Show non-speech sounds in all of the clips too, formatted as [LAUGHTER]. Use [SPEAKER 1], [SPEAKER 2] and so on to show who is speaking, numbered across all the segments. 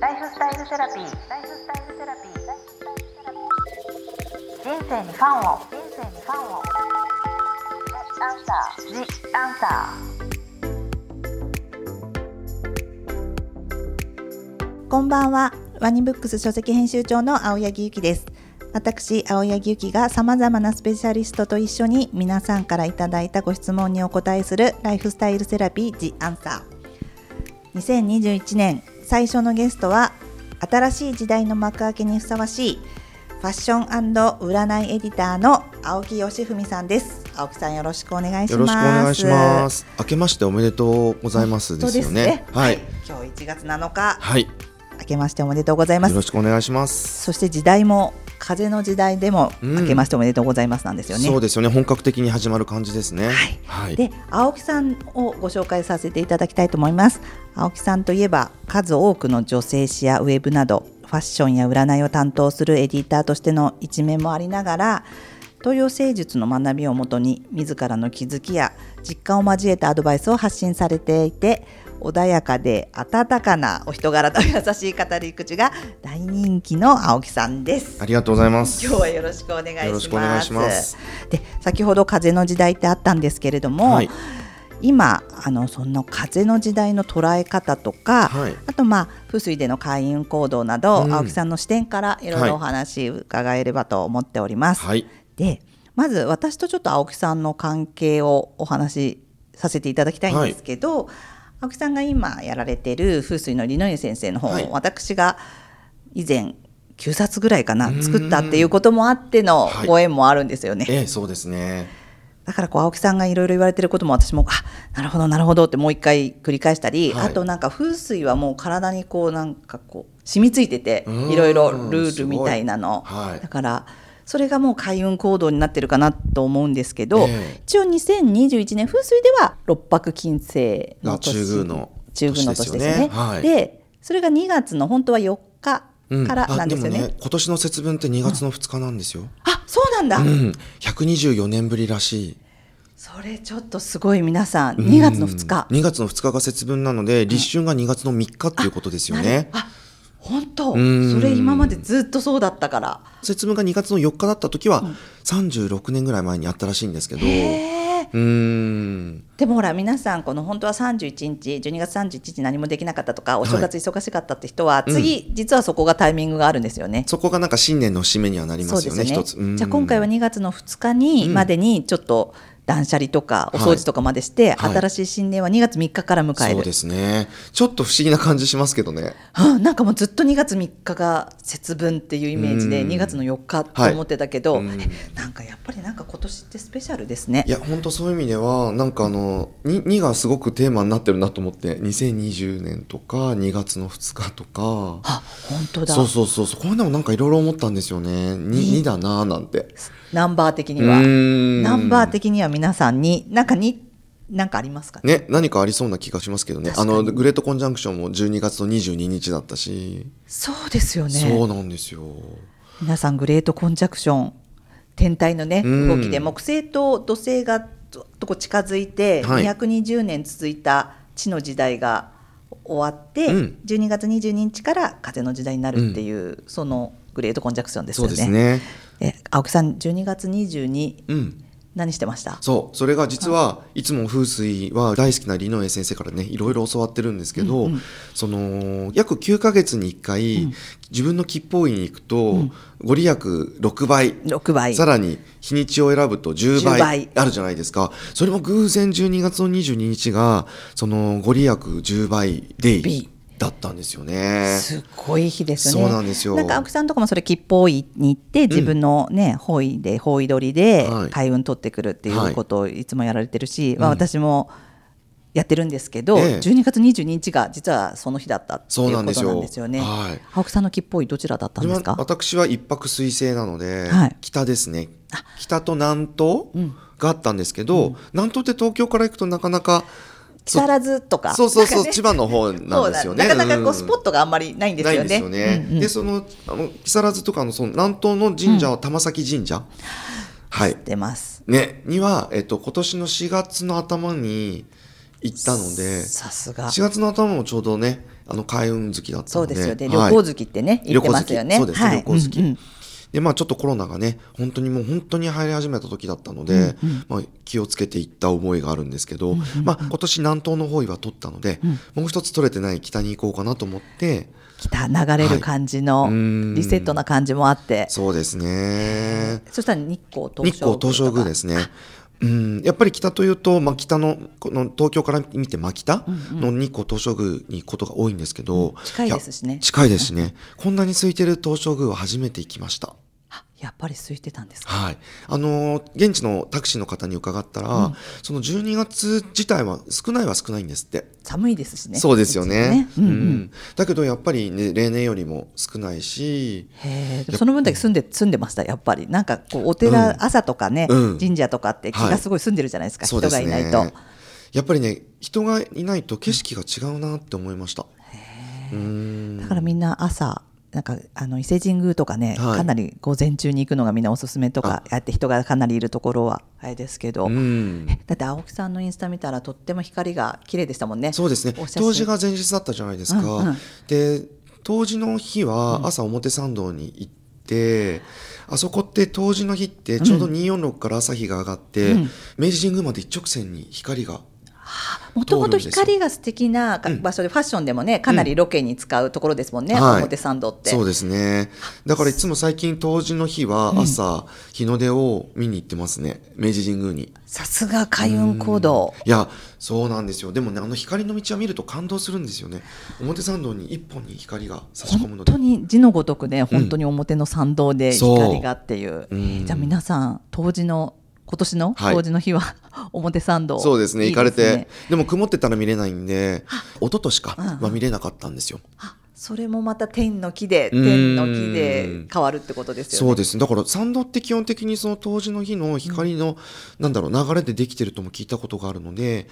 [SPEAKER 1] ライフスタイルセラピー。ライフスタイルセラピー。人生にファンを。人生にファンを。アンサー。ジアンサー。
[SPEAKER 2] こんばんは。ワニブックス書籍編集長の青柳ゆきです。私、青柳ゆきが様々なスペシャリストと一緒に皆さんからいただいたご質問にお答えするライフスタイルセラピージアンサー。2021年最初のゲストは新しい時代の幕開けにふさわしいファッション占いエディターの青木義文さんです。青木さんよろしくお願いします。
[SPEAKER 3] よろしくお願いします。明けましておめでとうございますですよね。はい。
[SPEAKER 2] 今日1月7日、
[SPEAKER 3] はい。よ
[SPEAKER 2] 明けましておめでとうございます。
[SPEAKER 3] ろしくお願いします。
[SPEAKER 2] そして時代も風の時代でも
[SPEAKER 3] うん
[SPEAKER 2] 明けましておめでとうございますなんですよね。
[SPEAKER 3] そうですよね。本格的に始まる感じですね。
[SPEAKER 2] はい
[SPEAKER 3] はい。
[SPEAKER 2] で青木さんをご紹介させていただきたいと思います青木さんといえば数多くの女性誌やウェブなどファッションや占いを担当するエディターとしての一面もありながら東洋聖術の学びをもとに自らの気づきや実感を交えたアドバイスを発信されていて穏やかで温かなお人柄と優しい語り口が大人気の青木さんです
[SPEAKER 3] ありがとうございます。
[SPEAKER 2] 今日はよろしくお願いします。
[SPEAKER 3] よろしくお願いします
[SPEAKER 2] で、先ほど風の時代ってあったんですけれども、
[SPEAKER 3] はい
[SPEAKER 2] 今あのその風の時代の捉え方とか、
[SPEAKER 3] はい
[SPEAKER 2] あとまあ風水での開運行動など、
[SPEAKER 3] うん
[SPEAKER 2] 青木さんの視点からいろいろお話伺えればと思っております。
[SPEAKER 3] はい。
[SPEAKER 2] で、まず私とちょっと青木さんの関係をお話しさせていただきたいんですけど、青木さんが今やられてる風水のリノイ先生の本を、
[SPEAKER 3] はい。
[SPEAKER 2] 私が以前9冊ぐらいかな
[SPEAKER 3] うん。
[SPEAKER 2] 作ったっていうこともあっての
[SPEAKER 3] はい。
[SPEAKER 2] ご縁もあるんですよね。
[SPEAKER 3] ええ、そうですね。
[SPEAKER 2] だからこう青木さんがいろいろ言われてることも私もあなるほどなるほどってもう一回繰り返したり、
[SPEAKER 3] はい。
[SPEAKER 2] あとなんか風水はもう体にこうなんかこう染みついてて
[SPEAKER 3] うん。
[SPEAKER 2] いろいろルールみたいなの、
[SPEAKER 3] はい。
[SPEAKER 2] だからそれがもう開運行動になってるかなと思うんですけど、
[SPEAKER 3] ええ
[SPEAKER 2] 一応2021年風水では六白金星の
[SPEAKER 3] が
[SPEAKER 2] 年
[SPEAKER 3] 中宮の
[SPEAKER 2] 中宮の年ですよね。
[SPEAKER 3] 年でねはい
[SPEAKER 2] でそれが2月の本当は4日
[SPEAKER 3] うん
[SPEAKER 2] からなんですよね。
[SPEAKER 3] あでもね、今年の節分って2月の2日なんですよ。
[SPEAKER 2] あそうなんだ、
[SPEAKER 3] うん。124年ぶりらしい。
[SPEAKER 2] それちょっとすごい皆さん2月の2日。
[SPEAKER 3] 2月の2日が節分なので、立春が2月の3日っていうことですよね。
[SPEAKER 2] あ本当？
[SPEAKER 3] うん。
[SPEAKER 2] それ今までずっとそうだったから。
[SPEAKER 3] 節分が2月の4日だった時は、36年ぐらい前にあったらしいんですけど。
[SPEAKER 2] でもほら皆さんこの本当は31日12月31日何もできなかったとかお正月忙しかったって人は、
[SPEAKER 3] うん。
[SPEAKER 2] 次実はそこがタイミングがあるんですよね。
[SPEAKER 3] そこがなんか新年の節目にはなりますよね、一つ。うん。
[SPEAKER 2] じゃあ今回は2月の2日に、
[SPEAKER 3] うん
[SPEAKER 2] までにちょっと断捨離とかお掃除とかまでして、
[SPEAKER 3] はい
[SPEAKER 2] 新しい新年は2月3日から迎える、
[SPEAKER 3] そうですね。ちょっと不思議な感じしますけどね。
[SPEAKER 2] うんなんかもうずっと2月3日が節分っていうイメージで
[SPEAKER 3] うん
[SPEAKER 2] 2月の4日と思ってたけど、
[SPEAKER 3] はい
[SPEAKER 2] なんかやっぱりなんか今年ってスペシャルですね
[SPEAKER 3] い。や、本当そういう意味では、なんかあの、2, 2がすごくテーマになってるなと思って、2020年とか、2月の2日とか、
[SPEAKER 2] あ本当だ
[SPEAKER 3] そうそうそう、そこでもなんかいろいろ思ったんですよね。2, 2だなぁなんて。
[SPEAKER 2] ナンバー的には。ナンバー的には皆さんになんかになんかありますかね？
[SPEAKER 3] ね、何かありそうな気がしますけどね。あの、グレートコンジャンクションも12月の22日だったし、
[SPEAKER 2] そうですよね。
[SPEAKER 3] そうなんですよ。
[SPEAKER 2] 皆さんグレートコンジャクション天体のね
[SPEAKER 3] うん。
[SPEAKER 2] 動きで木星と土星がとこう近づいて、
[SPEAKER 3] はい。
[SPEAKER 2] 220年続いた地の時代が終わって、
[SPEAKER 3] うん。
[SPEAKER 2] 12月22日から風の時代になるっていう、そのグレートコンジャクションです
[SPEAKER 3] そう
[SPEAKER 2] よね。
[SPEAKER 3] ですね。
[SPEAKER 2] え青木さん12月22
[SPEAKER 3] うん。
[SPEAKER 2] 何してました？
[SPEAKER 3] そう。それが実はいつも風水は大好きなリノエ先生からねいろいろ教わってるんですけど、
[SPEAKER 2] うんうん。
[SPEAKER 3] その約9ヶ月に1回、
[SPEAKER 2] うん。
[SPEAKER 3] 自分の吉報院に行くと、
[SPEAKER 2] ん。
[SPEAKER 3] ご利益6倍。
[SPEAKER 2] 6倍。
[SPEAKER 3] さらに日にちを選ぶと10
[SPEAKER 2] 10
[SPEAKER 3] 倍
[SPEAKER 2] 倍。
[SPEAKER 3] あるじゃないですか。それも偶然12月の22日がそのご利益10倍デイだったんですよね。
[SPEAKER 2] すごい日ですよね。
[SPEAKER 3] そうなんですよ。
[SPEAKER 2] なんか青木さんとかもそれ吉報院に行って自分のね、方位で方位取りで
[SPEAKER 3] はい。
[SPEAKER 2] 開運取ってくるっていうことをい。つもやられてるし、
[SPEAKER 3] ん。
[SPEAKER 2] まあ私もやってるんですけど、
[SPEAKER 3] ええ。
[SPEAKER 2] 12月22日が実はその日だったっていうことなんですよね。
[SPEAKER 3] はい。
[SPEAKER 2] 青木さんの吉報院どちらだったんですか？
[SPEAKER 3] 私は一泊水星なので、
[SPEAKER 2] はい。
[SPEAKER 3] 北ですね。北と南東
[SPEAKER 2] うん。
[SPEAKER 3] があったんですけど、南東って東京から行くとなかなか
[SPEAKER 2] 木更津とか。
[SPEAKER 3] そうそうそう、
[SPEAKER 2] ね
[SPEAKER 3] 千葉の方なんですよね。
[SPEAKER 2] ななかなかこう
[SPEAKER 3] うん
[SPEAKER 2] スポットがあんまりないんですよね。
[SPEAKER 3] でね。
[SPEAKER 2] うん
[SPEAKER 3] そのあの木更津とかのその南東の神社は玉崎神社、はい
[SPEAKER 2] 出ます。
[SPEAKER 3] ねにはえっと今年の4月の頭に行ったので
[SPEAKER 2] さすが。
[SPEAKER 3] 4月の頭もちょうどねあの開運好きだったので
[SPEAKER 2] そうですよね。旅
[SPEAKER 3] はい
[SPEAKER 2] 行好きってね、言ってますよね。
[SPEAKER 3] そうですね旅行好き
[SPEAKER 2] うんうん
[SPEAKER 3] でまあちょっとコロナがね本当にもう本当に入り始めた時だったので、まあ、気をつけていった思いがあるんですけど、まあ、今年南東の方位は取ったので、もう一つ取れてない北に行こうかなと思って
[SPEAKER 2] 北流れる感じのリセットな感じもあって、
[SPEAKER 3] そうですね。
[SPEAKER 2] そしたら日光東照宮
[SPEAKER 3] 日光東照宮ですね。うん、やっぱり北というと、まあ、北のこの東京から見て真北の日光東照宮に行くことが多いんですけど、
[SPEAKER 2] 近いですしね。
[SPEAKER 3] や近いですしね。こんなに空いてる東照宮は初めて行きました。
[SPEAKER 2] あやっぱり空いてたんですか？
[SPEAKER 3] はい、あのー現地のタクシーの方に伺ったら、その12月自体は少ないは少ないんですって。
[SPEAKER 2] 寒いですしね。
[SPEAKER 3] そうですよね。
[SPEAKER 2] うちは
[SPEAKER 3] うん
[SPEAKER 2] うん。
[SPEAKER 3] だけどやっぱりね例年よりも少ないし、
[SPEAKER 2] その分だけ住んで住んでましたやっぱり。なんかこうお寺、
[SPEAKER 3] うん。
[SPEAKER 2] 朝とかね、
[SPEAKER 3] うん。
[SPEAKER 2] 神社とかって気がすごい住んでるじゃないですか、
[SPEAKER 3] そうですね。
[SPEAKER 2] 人がいないと。
[SPEAKER 3] やっぱりね人がいないと景色が違うなって思いました。うん。
[SPEAKER 2] だからみんな朝なんかあの伊勢神宮とかね、
[SPEAKER 3] はい。
[SPEAKER 2] かなり午前中に行くのがみんなおすすめとかやって人がかなりいるところはあれですけど、
[SPEAKER 3] うん。[LAUGHS]
[SPEAKER 2] だって青木さんのインスタ見たらとっても光が綺麗でしたもんね。
[SPEAKER 3] そうですね。
[SPEAKER 2] お写真。
[SPEAKER 3] 冬至が前日だったじゃないですか、
[SPEAKER 2] うんうん。
[SPEAKER 3] で冬至の日は朝表参道に行って、あそこって冬至の日ってちょうど246から朝日が上がって、
[SPEAKER 2] うん。
[SPEAKER 3] 明治神宮まで一直線に光が
[SPEAKER 2] もともと光が素敵な場所で、ファッションでもねかなりロケに使うところですもんね、
[SPEAKER 3] はい。
[SPEAKER 2] 表参道って。
[SPEAKER 3] そうですね。だからいつも最近冬至の日は朝、日の出を見に行ってますね。明治神宮に。
[SPEAKER 2] さすが開運行動。
[SPEAKER 3] いやそうなんですよ。でもねあの光の道を見ると感動するんですよね。表参道に一本に光が差し込むので。
[SPEAKER 2] 本当に字のごとくね、本当に表の参道で光がっていう。
[SPEAKER 3] うん。
[SPEAKER 2] えーじゃあ皆さん、当時の、今年の
[SPEAKER 3] はい。
[SPEAKER 2] 当時の日は、[LAUGHS] 表参道。
[SPEAKER 3] そうですね
[SPEAKER 2] いい
[SPEAKER 3] 行かれて。
[SPEAKER 2] ね
[SPEAKER 3] でも曇ってたら見れないんで一昨年か
[SPEAKER 2] うんうん。
[SPEAKER 3] は見れなかったんですよ。
[SPEAKER 2] あそれもまた天の木で、
[SPEAKER 3] うん。
[SPEAKER 2] 天の木で変わるってことですよね。
[SPEAKER 3] そうです。ねだから参道って基本的にその冬至の日の光の、なんだろう流れでできてるとも聞いたことがあるので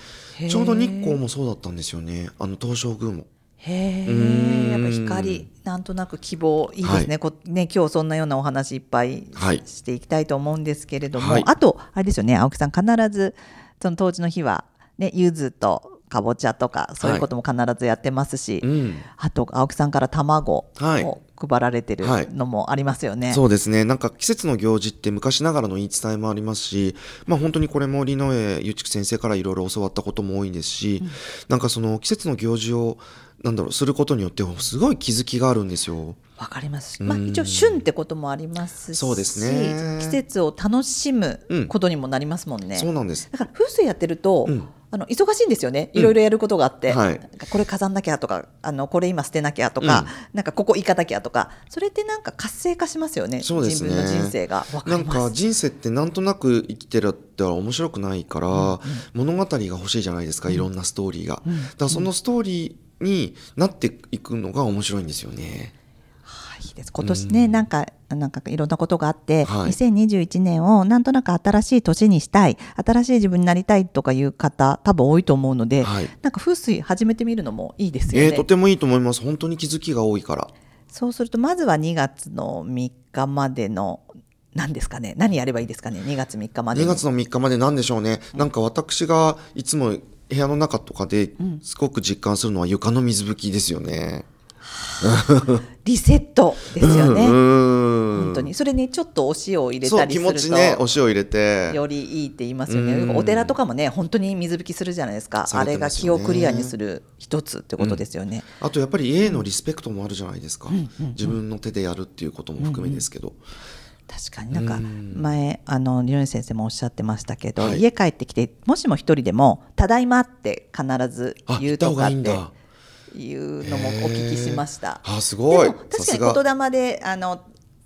[SPEAKER 3] ちょうど日光もそうだったんですよね。あの東照宮も
[SPEAKER 2] へ
[SPEAKER 3] うん
[SPEAKER 2] え、やっぱ光、なんとなく希望、いいですね。
[SPEAKER 3] はい。
[SPEAKER 2] こね、今日そんなようなお話いっぱい
[SPEAKER 3] はい
[SPEAKER 2] していきたいと思うんですけれども、
[SPEAKER 3] はい。
[SPEAKER 2] あと、あれですよね、青木さん、必ず、その当時の日は、ね、柚子とかぼちゃとか、そういうことも必ずやってますし、
[SPEAKER 3] うん。
[SPEAKER 2] あと、青木さんから卵
[SPEAKER 3] はい。
[SPEAKER 2] を配られてる
[SPEAKER 3] はい。
[SPEAKER 2] のもありますよね。
[SPEAKER 3] そうですね。なんか季節の行事って昔ながらの言い伝えもありますし、まあ、本当にこれもリノエゆちく先生からいろいろ教わったことも多いですし、なんかその季節の行事をなんだろうすることによってすごい気づきがあるんだよ。
[SPEAKER 2] わかります。
[SPEAKER 3] うん。
[SPEAKER 2] まあ、一応旬ってこともありますし、
[SPEAKER 3] そうですね。
[SPEAKER 2] 季節を楽しむことにもなりますもんね。
[SPEAKER 3] そうなんです。
[SPEAKER 2] だから風水やってると、
[SPEAKER 3] うん。
[SPEAKER 2] あの忙しいんですよね。いろいろやることがあって、
[SPEAKER 3] はい。
[SPEAKER 2] なんかこれ飾んなきゃとか、あのこれ今捨てなきゃとか、なんかここ行かなきゃとか、それってなんか活性化しますよね。
[SPEAKER 3] そうですね。
[SPEAKER 2] 自分の人生が。
[SPEAKER 3] なん
[SPEAKER 2] ります。
[SPEAKER 3] か人生ってなんとなく生きてるっては面白くないから、物語が欲しいじゃないですか、いろんなストーリーが、だからそのストーリーになっていくのが面白いんですよね。
[SPEAKER 2] いいです。今年ね、なんかなんかいろんなことがあって、
[SPEAKER 3] はい。
[SPEAKER 2] 2021年をなんとなく新しい年にしたい新しい自分になりたいとかいう方多分多いと思うので、
[SPEAKER 3] はい。
[SPEAKER 2] なんか風水始めてみるのもいいですよね。
[SPEAKER 3] えーとてもいいと思います。本当に気づきが多いから。
[SPEAKER 2] そうするとまずは2月の3日までの何ですかね。何やればいいですかね。2月3日まで
[SPEAKER 3] 2
[SPEAKER 2] に
[SPEAKER 3] 月の3日までなんでしょうね、なんか私がいつも部屋の中とかですごく実感するのは床の水拭きですよね。
[SPEAKER 2] リセットですよね、
[SPEAKER 3] うん。
[SPEAKER 2] 本当に。それにちょっとお塩を入れたりすると
[SPEAKER 3] ちねお塩入れて。
[SPEAKER 2] よりいいって言いますよね、
[SPEAKER 3] うん。
[SPEAKER 2] お寺とかもね本当に水拭きするじゃないですか。
[SPEAKER 3] さ
[SPEAKER 2] あれが気をクリアにする一つってことですよね、
[SPEAKER 3] あとやっぱり家へのリスペクトもあるじゃないですか、自分の手でやるっていうことも含めですけど、
[SPEAKER 2] 確かに。なんか
[SPEAKER 3] うん
[SPEAKER 2] 前あのリオネ先生もおっしゃってましたけど、
[SPEAKER 3] はい。
[SPEAKER 2] 家帰ってきてもしも一人でも「ただいま」って必ず
[SPEAKER 3] あ
[SPEAKER 2] 言うとかっていうのもお聞きしました。
[SPEAKER 3] あす
[SPEAKER 2] で
[SPEAKER 3] ごい。
[SPEAKER 2] も確かに言霊であの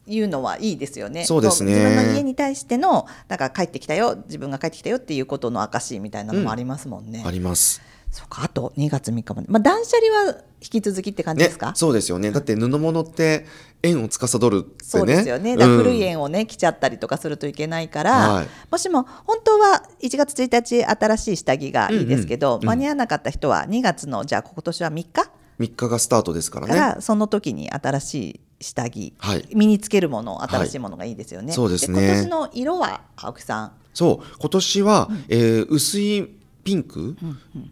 [SPEAKER 2] 言うのはいいですよね。
[SPEAKER 3] そうですね。
[SPEAKER 2] 自分の家に対してのだから帰ってきたよ自分が帰ってきたよっていうことの証みたいなのもありますもんね。
[SPEAKER 3] あります
[SPEAKER 2] そうかあと2月3日まで、まあ、断捨離は引き続きって感じ
[SPEAKER 3] ね
[SPEAKER 2] ですか、
[SPEAKER 3] そうですよね。だって布物って縁を司るってね。
[SPEAKER 2] そうですよね。だ古い
[SPEAKER 3] うん。
[SPEAKER 2] 縁をね、着ちゃったりとかするといけないから、
[SPEAKER 3] はい。
[SPEAKER 2] もしも本当は1月1日新しい下着がいいですけど、
[SPEAKER 3] うんうん。
[SPEAKER 2] 間に合わなかった人は2月のじゃあ今年は3日？か
[SPEAKER 3] 3日がスタートですからね。
[SPEAKER 2] らその時に新しい下着、
[SPEAKER 3] はい。
[SPEAKER 2] 身につけるもの新しいものがいいですよね。
[SPEAKER 3] そうですね。
[SPEAKER 2] 今年の色は青木さん？
[SPEAKER 3] そう。今年は、えー薄いピピンク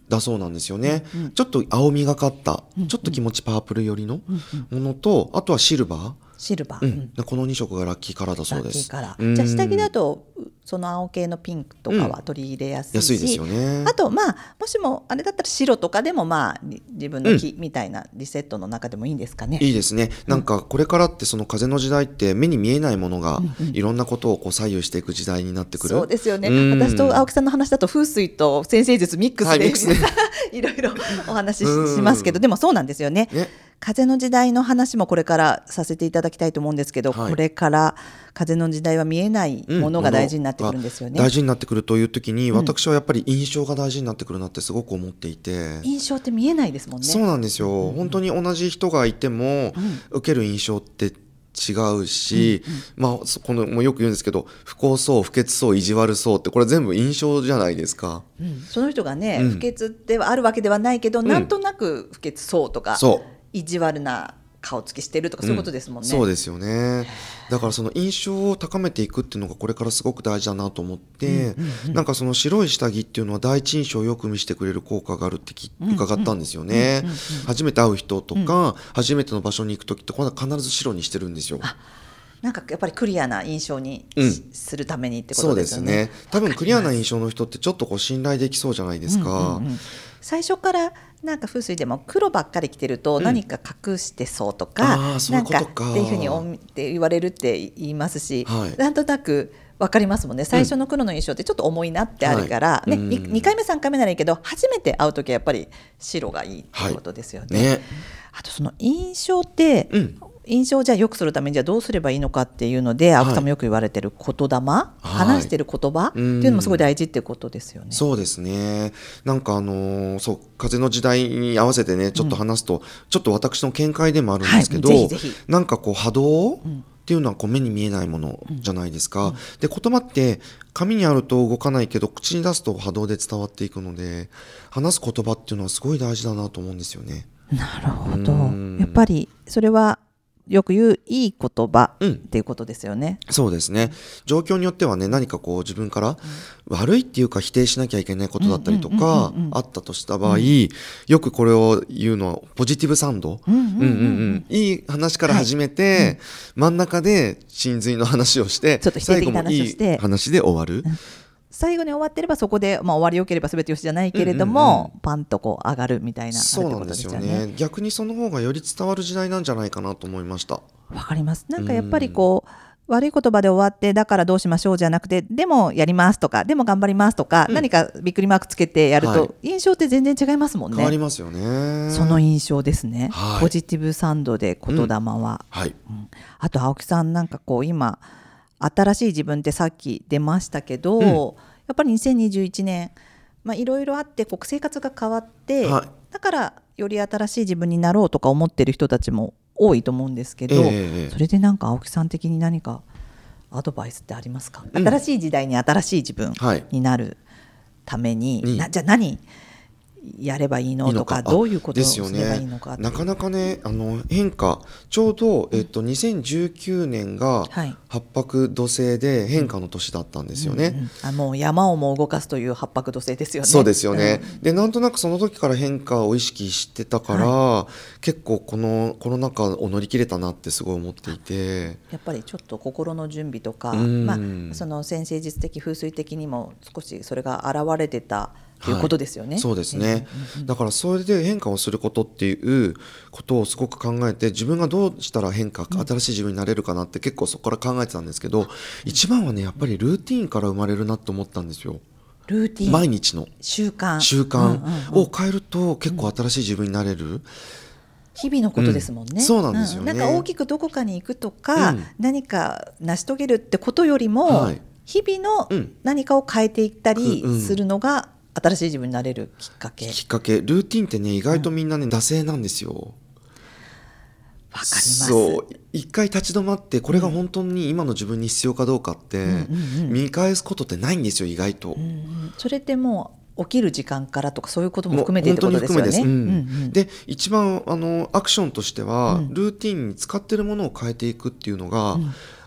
[SPEAKER 3] だそうなんですよね、ちょっと青みがかった、ちょっと気持ちパープル寄りのものとあとはシルバー、
[SPEAKER 2] シルバー、
[SPEAKER 3] う
[SPEAKER 2] うん。
[SPEAKER 3] んこの2色がラッキーカラーだそう
[SPEAKER 2] ラッ
[SPEAKER 3] です
[SPEAKER 2] キーカラー。
[SPEAKER 3] うん。
[SPEAKER 2] じゃあ下着だとその青系のピンクとかは取り入れやすいし、
[SPEAKER 3] 安いですよね。
[SPEAKER 2] あとまあもしもあれだったら白とかでもまあり自分の木みたいなリセットの中でもいいんですかね。
[SPEAKER 3] いいですね。なんかこれからってその風の時代って目に見えないものがいろんなことをこう左右していく時代になってくる。
[SPEAKER 2] そうですよね、
[SPEAKER 3] うん。
[SPEAKER 2] 私と青木さんの話だと風水と先生術ミックスで、
[SPEAKER 3] はい [LAUGHS]
[SPEAKER 2] いろいろお話し
[SPEAKER 3] うん
[SPEAKER 2] しますけどでもそうなんですよね。
[SPEAKER 3] ね。
[SPEAKER 2] 風の時代の話もこれからさせていただきたいと思うんですけど、
[SPEAKER 3] はい。
[SPEAKER 2] これから風の時代は見えない
[SPEAKER 3] うん
[SPEAKER 2] ものが大事になってくるんですよね。
[SPEAKER 3] ものが大事になってくるという時に、私はやっぱり印象が大事になってくるなってすごく思っていて。
[SPEAKER 2] 印象って見えないですもんね。
[SPEAKER 3] そうなんですよ、本当に同じ人がいても、受ける印象って違うし、まあそこのもうよく言うんですけど不幸そう不潔そう意地悪そうってこれ全部印象じゃないですか。
[SPEAKER 2] うん。その人がね、
[SPEAKER 3] うん。
[SPEAKER 2] 不潔ではあるわけではないけど、なんとなく不潔そうとか
[SPEAKER 3] そう。
[SPEAKER 2] 意地悪な顔つきしてるとかそういうことですもんね。
[SPEAKER 3] そうですよね。だからその印象を高めていくっていうのがこれからすごく大事だなと思って、なんかその白い下着っていうのは第一印象をよく見せてくれる効果があるってき伺ったんですよね。初めて会う人とか、初めての場所に行く時ってこれは必ず白にしてるんですよ。
[SPEAKER 2] なんかやっぱりクリアな印象に
[SPEAKER 3] うん。
[SPEAKER 2] しするためにってこ
[SPEAKER 3] そうで
[SPEAKER 2] とですよね。
[SPEAKER 3] すね。多分クリアな印象の人ってちょっとこう信頼できそうじゃないですか、
[SPEAKER 2] 最初からなんか風水でも黒ばっかり着てると何か隠してそうとか、
[SPEAKER 3] うい
[SPEAKER 2] な
[SPEAKER 3] んか
[SPEAKER 2] っていうふうにおって言われるって言いますし、
[SPEAKER 3] はい。
[SPEAKER 2] なんとなく分かりますもんね。最初の黒の印象ってちょっと重いなってあるから、ね、
[SPEAKER 3] はいうん。
[SPEAKER 2] 2, 回目3回目ならいいけど初めて会う時はやっぱり白がいいってことですよね。
[SPEAKER 3] ね。
[SPEAKER 2] あとその印象って、
[SPEAKER 3] うん
[SPEAKER 2] 印象をじゃあ良くするためにじゃあどうすればいいのかっていうので青木さんもよく言われてる言霊、話してる言葉っていうのもすごい大事っていうことですよね。
[SPEAKER 3] そうですね。なんかあのーそう風の時代に合わせてねちょっと話すと、ちょっと私の見解でもあるんですけど、
[SPEAKER 2] はい
[SPEAKER 3] なんかこう波動っていうのはこう目に見えないものじゃないですか、で言葉って紙にあると動かないけど口に出すと波動で伝わっていくので話す言葉っていうのはすごい大事だなと思うんですよね。
[SPEAKER 2] なるほど。
[SPEAKER 3] うん。
[SPEAKER 2] やっぱりそれはよく言ういい言葉
[SPEAKER 3] うん。
[SPEAKER 2] っていうことですよね。
[SPEAKER 3] そうですね。状況によってはね何かこう自分から悪いっていうか否定しなきゃいけないことだったりとかあったとした場合、よくこれを言うのはポジティブサンド、うんうんうん。いい話から始めて、真ん中で真髄の話をして
[SPEAKER 2] ちょっと否定的な話をして。
[SPEAKER 3] 最後もいい話で終わる、
[SPEAKER 2] 最後に終わってればそこで、まあ、終わりよければ全てよしじゃないけれども、パンとこう上がるみたいな
[SPEAKER 3] そうなんですよね。逆にその方がより伝わる時代なんじゃないかなと思いました。
[SPEAKER 2] わかります。なんかやっぱりこう、悪い言葉で終わってだからどうしましょうじゃなくてでもやりますとかでも頑張りますとか、何かびっくりマークつけてやると、
[SPEAKER 3] はい。
[SPEAKER 2] 印象って全然違いますもんね。
[SPEAKER 3] 変わりますよね。
[SPEAKER 2] その印象ですね、
[SPEAKER 3] はい。
[SPEAKER 2] ポジティブサンドで言霊は、
[SPEAKER 3] はい、
[SPEAKER 2] うん。あと青木さんなんかこう今新しい自分ってさっき出ましたけど、
[SPEAKER 3] ん。
[SPEAKER 2] やっぱり2021年まあいろいろあってこう生活が変わって、
[SPEAKER 3] はい。
[SPEAKER 2] だからより新しい自分になろうとか思ってる人たちも多いと思うんですけど、
[SPEAKER 3] ええええ
[SPEAKER 2] それでなんか青木さん的に何かアドバイスってありますか、
[SPEAKER 3] うん。
[SPEAKER 2] 新しい時代に新しい自分
[SPEAKER 3] はい。
[SPEAKER 2] になるために、
[SPEAKER 3] に
[SPEAKER 2] なじゃあ何？やればいいのとかどういうことを
[SPEAKER 3] です
[SPEAKER 2] ればいい
[SPEAKER 3] ね
[SPEAKER 2] のかって
[SPEAKER 3] なかなかねあの変化。ちょうど、えっと、2019年が
[SPEAKER 2] はい。
[SPEAKER 3] 八白土星で変化の年だったんですよね。
[SPEAKER 2] うんあもう山をも動かすという八白土星ですよね。
[SPEAKER 3] そうですよね、でなんとなくその時から変化を意識してたから、結構このコロナ禍を乗り切れたなってすごい思っていて。
[SPEAKER 2] やっぱりちょっと心の準備とか、
[SPEAKER 3] うん。
[SPEAKER 2] まあ、その先生術的風水的にも少しそれが現れてたとい。うことですよね。
[SPEAKER 3] そうですね、だからそれで変化をすることっていうことをすごく考えて自分がどうしたら変化新しい自分になれるかなって結構そこから考えてたんですけど一番はねやっぱりルーティンから生まれるなって思ったんですよ。
[SPEAKER 2] ルーティン。
[SPEAKER 3] 毎日の。
[SPEAKER 2] 習慣。
[SPEAKER 3] 習慣
[SPEAKER 2] うんうんうん
[SPEAKER 3] を変えると結構新しい自分になれる、
[SPEAKER 2] 日々のことですもんね。
[SPEAKER 3] うん。そうなんですよね。
[SPEAKER 2] なんか大きくどこかに行くとか、
[SPEAKER 3] うん。
[SPEAKER 2] 何か成し遂げるってことよりも、
[SPEAKER 3] はい。
[SPEAKER 2] 日々の
[SPEAKER 3] うん。
[SPEAKER 2] 何かを変えていったり
[SPEAKER 3] うん。
[SPEAKER 2] するのが新しい自分になれるきっかけ。わ
[SPEAKER 3] きっかけ。ルーティンってね意外とみんなね惰性なんですよ。
[SPEAKER 2] かります。
[SPEAKER 3] そう。一回立ち止まってこれが本当に今の自分に必要かどうかって見返すことってないんですよ意外と。
[SPEAKER 2] うんそれってもう起きる時間からとかそういうことも含めてってことですよね。
[SPEAKER 3] で一番あのアクションとしては、
[SPEAKER 2] うん。
[SPEAKER 3] ルーティンに使ってるものを変えていくっていうのが、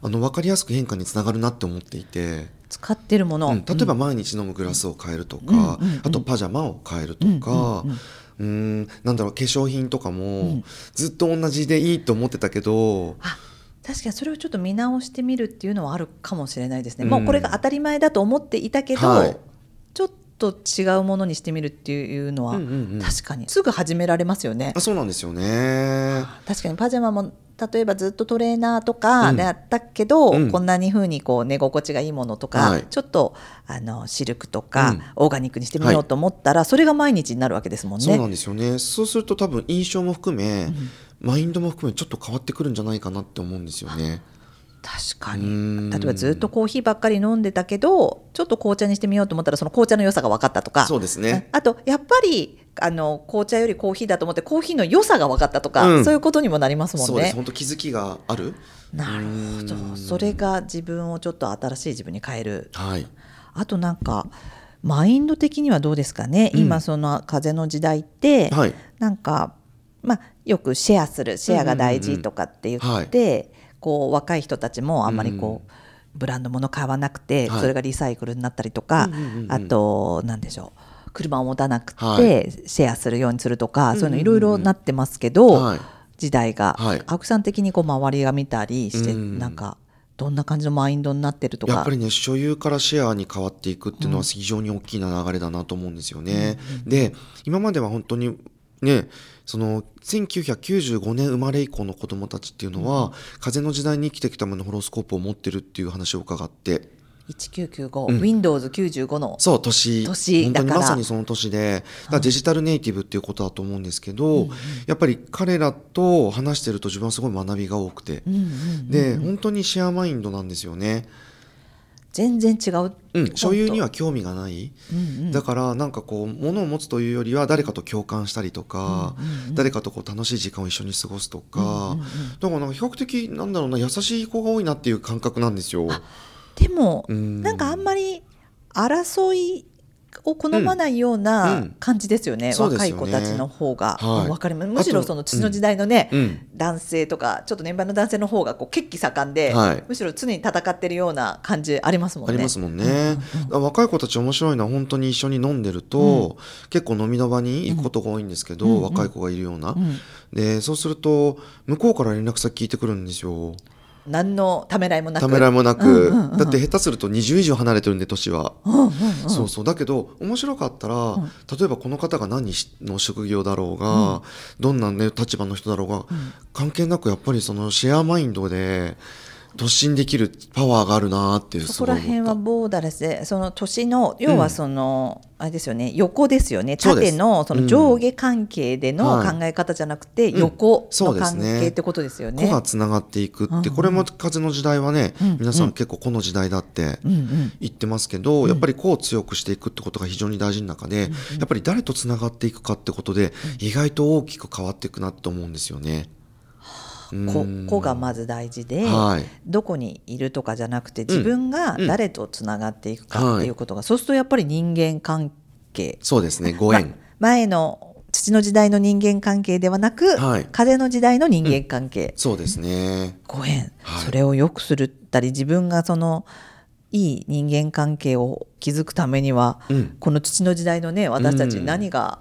[SPEAKER 3] あの分かりやすく変化につながるなって思っていて
[SPEAKER 2] 使ってるもの、
[SPEAKER 3] うん例えば毎日飲むグラスを変えるとか、
[SPEAKER 2] うんうんうん。
[SPEAKER 3] あとパジャマを変えるとか、うーんなんだろう化粧品とかも、ずっと同じでいいと思ってたけど、
[SPEAKER 2] あ確かにそれをちょっと見直してみるっていうのはあるかもしれないですね、
[SPEAKER 3] うん。
[SPEAKER 2] もうこれが当たり前だと思っていたけど、
[SPEAKER 3] はい。
[SPEAKER 2] ちょっと違うものにしてみるっていうのは、
[SPEAKER 3] うんうんうん。
[SPEAKER 2] 確かに。すぐ始められますよね。
[SPEAKER 3] あそうなんですよね。
[SPEAKER 2] 確かに。パジャマも例えばずっとトレーナーとか
[SPEAKER 3] うん。
[SPEAKER 2] であったけど、
[SPEAKER 3] うん。
[SPEAKER 2] こんなに風にこう寝心地がいいものとか、
[SPEAKER 3] はい。
[SPEAKER 2] ちょっとあのシルクとか、
[SPEAKER 3] うん。
[SPEAKER 2] オーガニックにしてみようと思ったら、それが毎日になるわけですもんね。
[SPEAKER 3] そうなんですよね。そうすると多分印象も含め、マインドも含めちょっと変わってくるんじゃないかなって思うんですよね。
[SPEAKER 2] 確か
[SPEAKER 3] う
[SPEAKER 2] に
[SPEAKER 3] ん
[SPEAKER 2] 例えばずっとコーヒーばっかり飲んでたけどちょっと紅茶にしてみようと思ったらその紅茶の良さが分かったとか
[SPEAKER 3] そうですね。
[SPEAKER 2] あとやっぱりあの紅茶よりコーヒーだと思ってコーヒーの良さが分かったとか、
[SPEAKER 3] うん
[SPEAKER 2] そういうことにもなりますもん
[SPEAKER 3] そうです。
[SPEAKER 2] ね。
[SPEAKER 3] 本当気づきがある。
[SPEAKER 2] なるほ
[SPEAKER 3] うん
[SPEAKER 2] どそれが自分をちょっと新しい自分に変える
[SPEAKER 3] はい。
[SPEAKER 2] あとなんかマインド的にはどうですかね、
[SPEAKER 3] うん
[SPEAKER 2] 今その風の時代って、
[SPEAKER 3] はい。
[SPEAKER 2] なんか、まあ、よくシェアするシェアが大事とかって言って、こう若い人たちもあんまりこう、ブランド物買わなくて、
[SPEAKER 3] はい。
[SPEAKER 2] それがリサイクルになったりとか、
[SPEAKER 3] うんうんうんうん。
[SPEAKER 2] あと何でしょう車を持たなくて、
[SPEAKER 3] はい。
[SPEAKER 2] シェアするようにするとか、
[SPEAKER 3] うんうんうん
[SPEAKER 2] そういうのいろいろなってますけど、
[SPEAKER 3] はい。
[SPEAKER 2] 時代が、
[SPEAKER 3] はい。
[SPEAKER 2] 青木さん的にこう周りが見たりして、
[SPEAKER 3] うん
[SPEAKER 2] なんかどんな感じのマインドになってるとか。
[SPEAKER 3] やっぱりね所有からシェアに変わっていくっていうのは非常に大きな流れだなと思うんですよね。で今までは本当にねその1995年生まれ以降の子どもたちっていうのは、風の時代に生きてきたためのホロスコープを持ってるっていう話を伺って。
[SPEAKER 2] 1995、
[SPEAKER 3] うん。
[SPEAKER 2] Windows95 の
[SPEAKER 3] そう年。
[SPEAKER 2] 年
[SPEAKER 3] 本当にまさにその年で。デジタルネイティブっていうことだと思うんですけど、やっぱり彼らと話してると自分はすごい学びが多くて、
[SPEAKER 2] うんうん。
[SPEAKER 3] で本当にシェアマインドなんですよね。
[SPEAKER 2] 全然違う、
[SPEAKER 3] うん、所有には興味がない、
[SPEAKER 2] うんうん。
[SPEAKER 3] だからなんかこう物を持つというよりは誰かと共感したりとか、誰かとこう楽しい時間を一緒に過ごすとか、だからなんか比較的なんだろうな優しい子が多いなっていう感覚なんですよ。
[SPEAKER 2] でも、
[SPEAKER 3] うん。
[SPEAKER 2] なんかあんまり争いを好まないよう
[SPEAKER 3] うん。う
[SPEAKER 2] なん。感じですよね、
[SPEAKER 3] そうですよね。
[SPEAKER 2] 若い子たちの方が、
[SPEAKER 3] はい。
[SPEAKER 2] わかります。むしろその父の時代のね、
[SPEAKER 3] うん。
[SPEAKER 2] 男性とかちょっと年配の男性の方がこう血気盛んで、
[SPEAKER 3] はい。
[SPEAKER 2] むしろ常に戦ってるような感じありますもんね。
[SPEAKER 3] ありますもんね、だから若い子たち面白いのは本当に一緒に飲んでると、結構飲みの場に行くことが多いんですけど、
[SPEAKER 2] うん
[SPEAKER 3] 若い子がいるような、
[SPEAKER 2] ん。
[SPEAKER 3] でそうすると向こうから連絡先聞いてくるんですよ
[SPEAKER 2] 何のためらいもなく。
[SPEAKER 3] ためらいもなく、
[SPEAKER 2] うんうんうん
[SPEAKER 3] だって下手すると20以上離れてるんで年は、
[SPEAKER 2] うんうんうん。
[SPEAKER 3] そうそう。だけど面白かったら、例えばこの方が何の職業だろうが、どんな、ね、立場の人だろうが、関係なくやっぱりそのシェアマインドで突進できるパワーがあるなっていう
[SPEAKER 2] そこら辺はボーダレスでその年の要はその、あれですよね横ですよね。縦のその上下関係での
[SPEAKER 3] はい。
[SPEAKER 2] 考え方じゃなくて、横の関係ってことですよね。
[SPEAKER 3] 個がつながっていくって、これも風の時代はね、皆さん結構個の時代だって
[SPEAKER 2] うんうん。
[SPEAKER 3] 言ってますけど、やっぱり個を強くしていくってことが非常に大事な中で、やっぱり誰とつながっていくかってことで、意外と大きく変わっていくなと思うんですよね。
[SPEAKER 2] 個がまず大事で、
[SPEAKER 3] はい。
[SPEAKER 2] どこにいるとかじゃなくて自分が
[SPEAKER 3] うん。
[SPEAKER 2] 誰とつながっていくかっていうことが、そうするとやっぱり人間関係。
[SPEAKER 3] そうですね、ご縁。
[SPEAKER 2] ま前の父の時代の人間関係ではなく、
[SPEAKER 3] はい。
[SPEAKER 2] 風の時代の人間関係、
[SPEAKER 3] そうですね。
[SPEAKER 2] ご縁、
[SPEAKER 3] はい。
[SPEAKER 2] それを良くするったり自分がそのいい人間関係を築くためには、
[SPEAKER 3] うん。
[SPEAKER 2] この父の時代のね私たち
[SPEAKER 3] うん。
[SPEAKER 2] 何が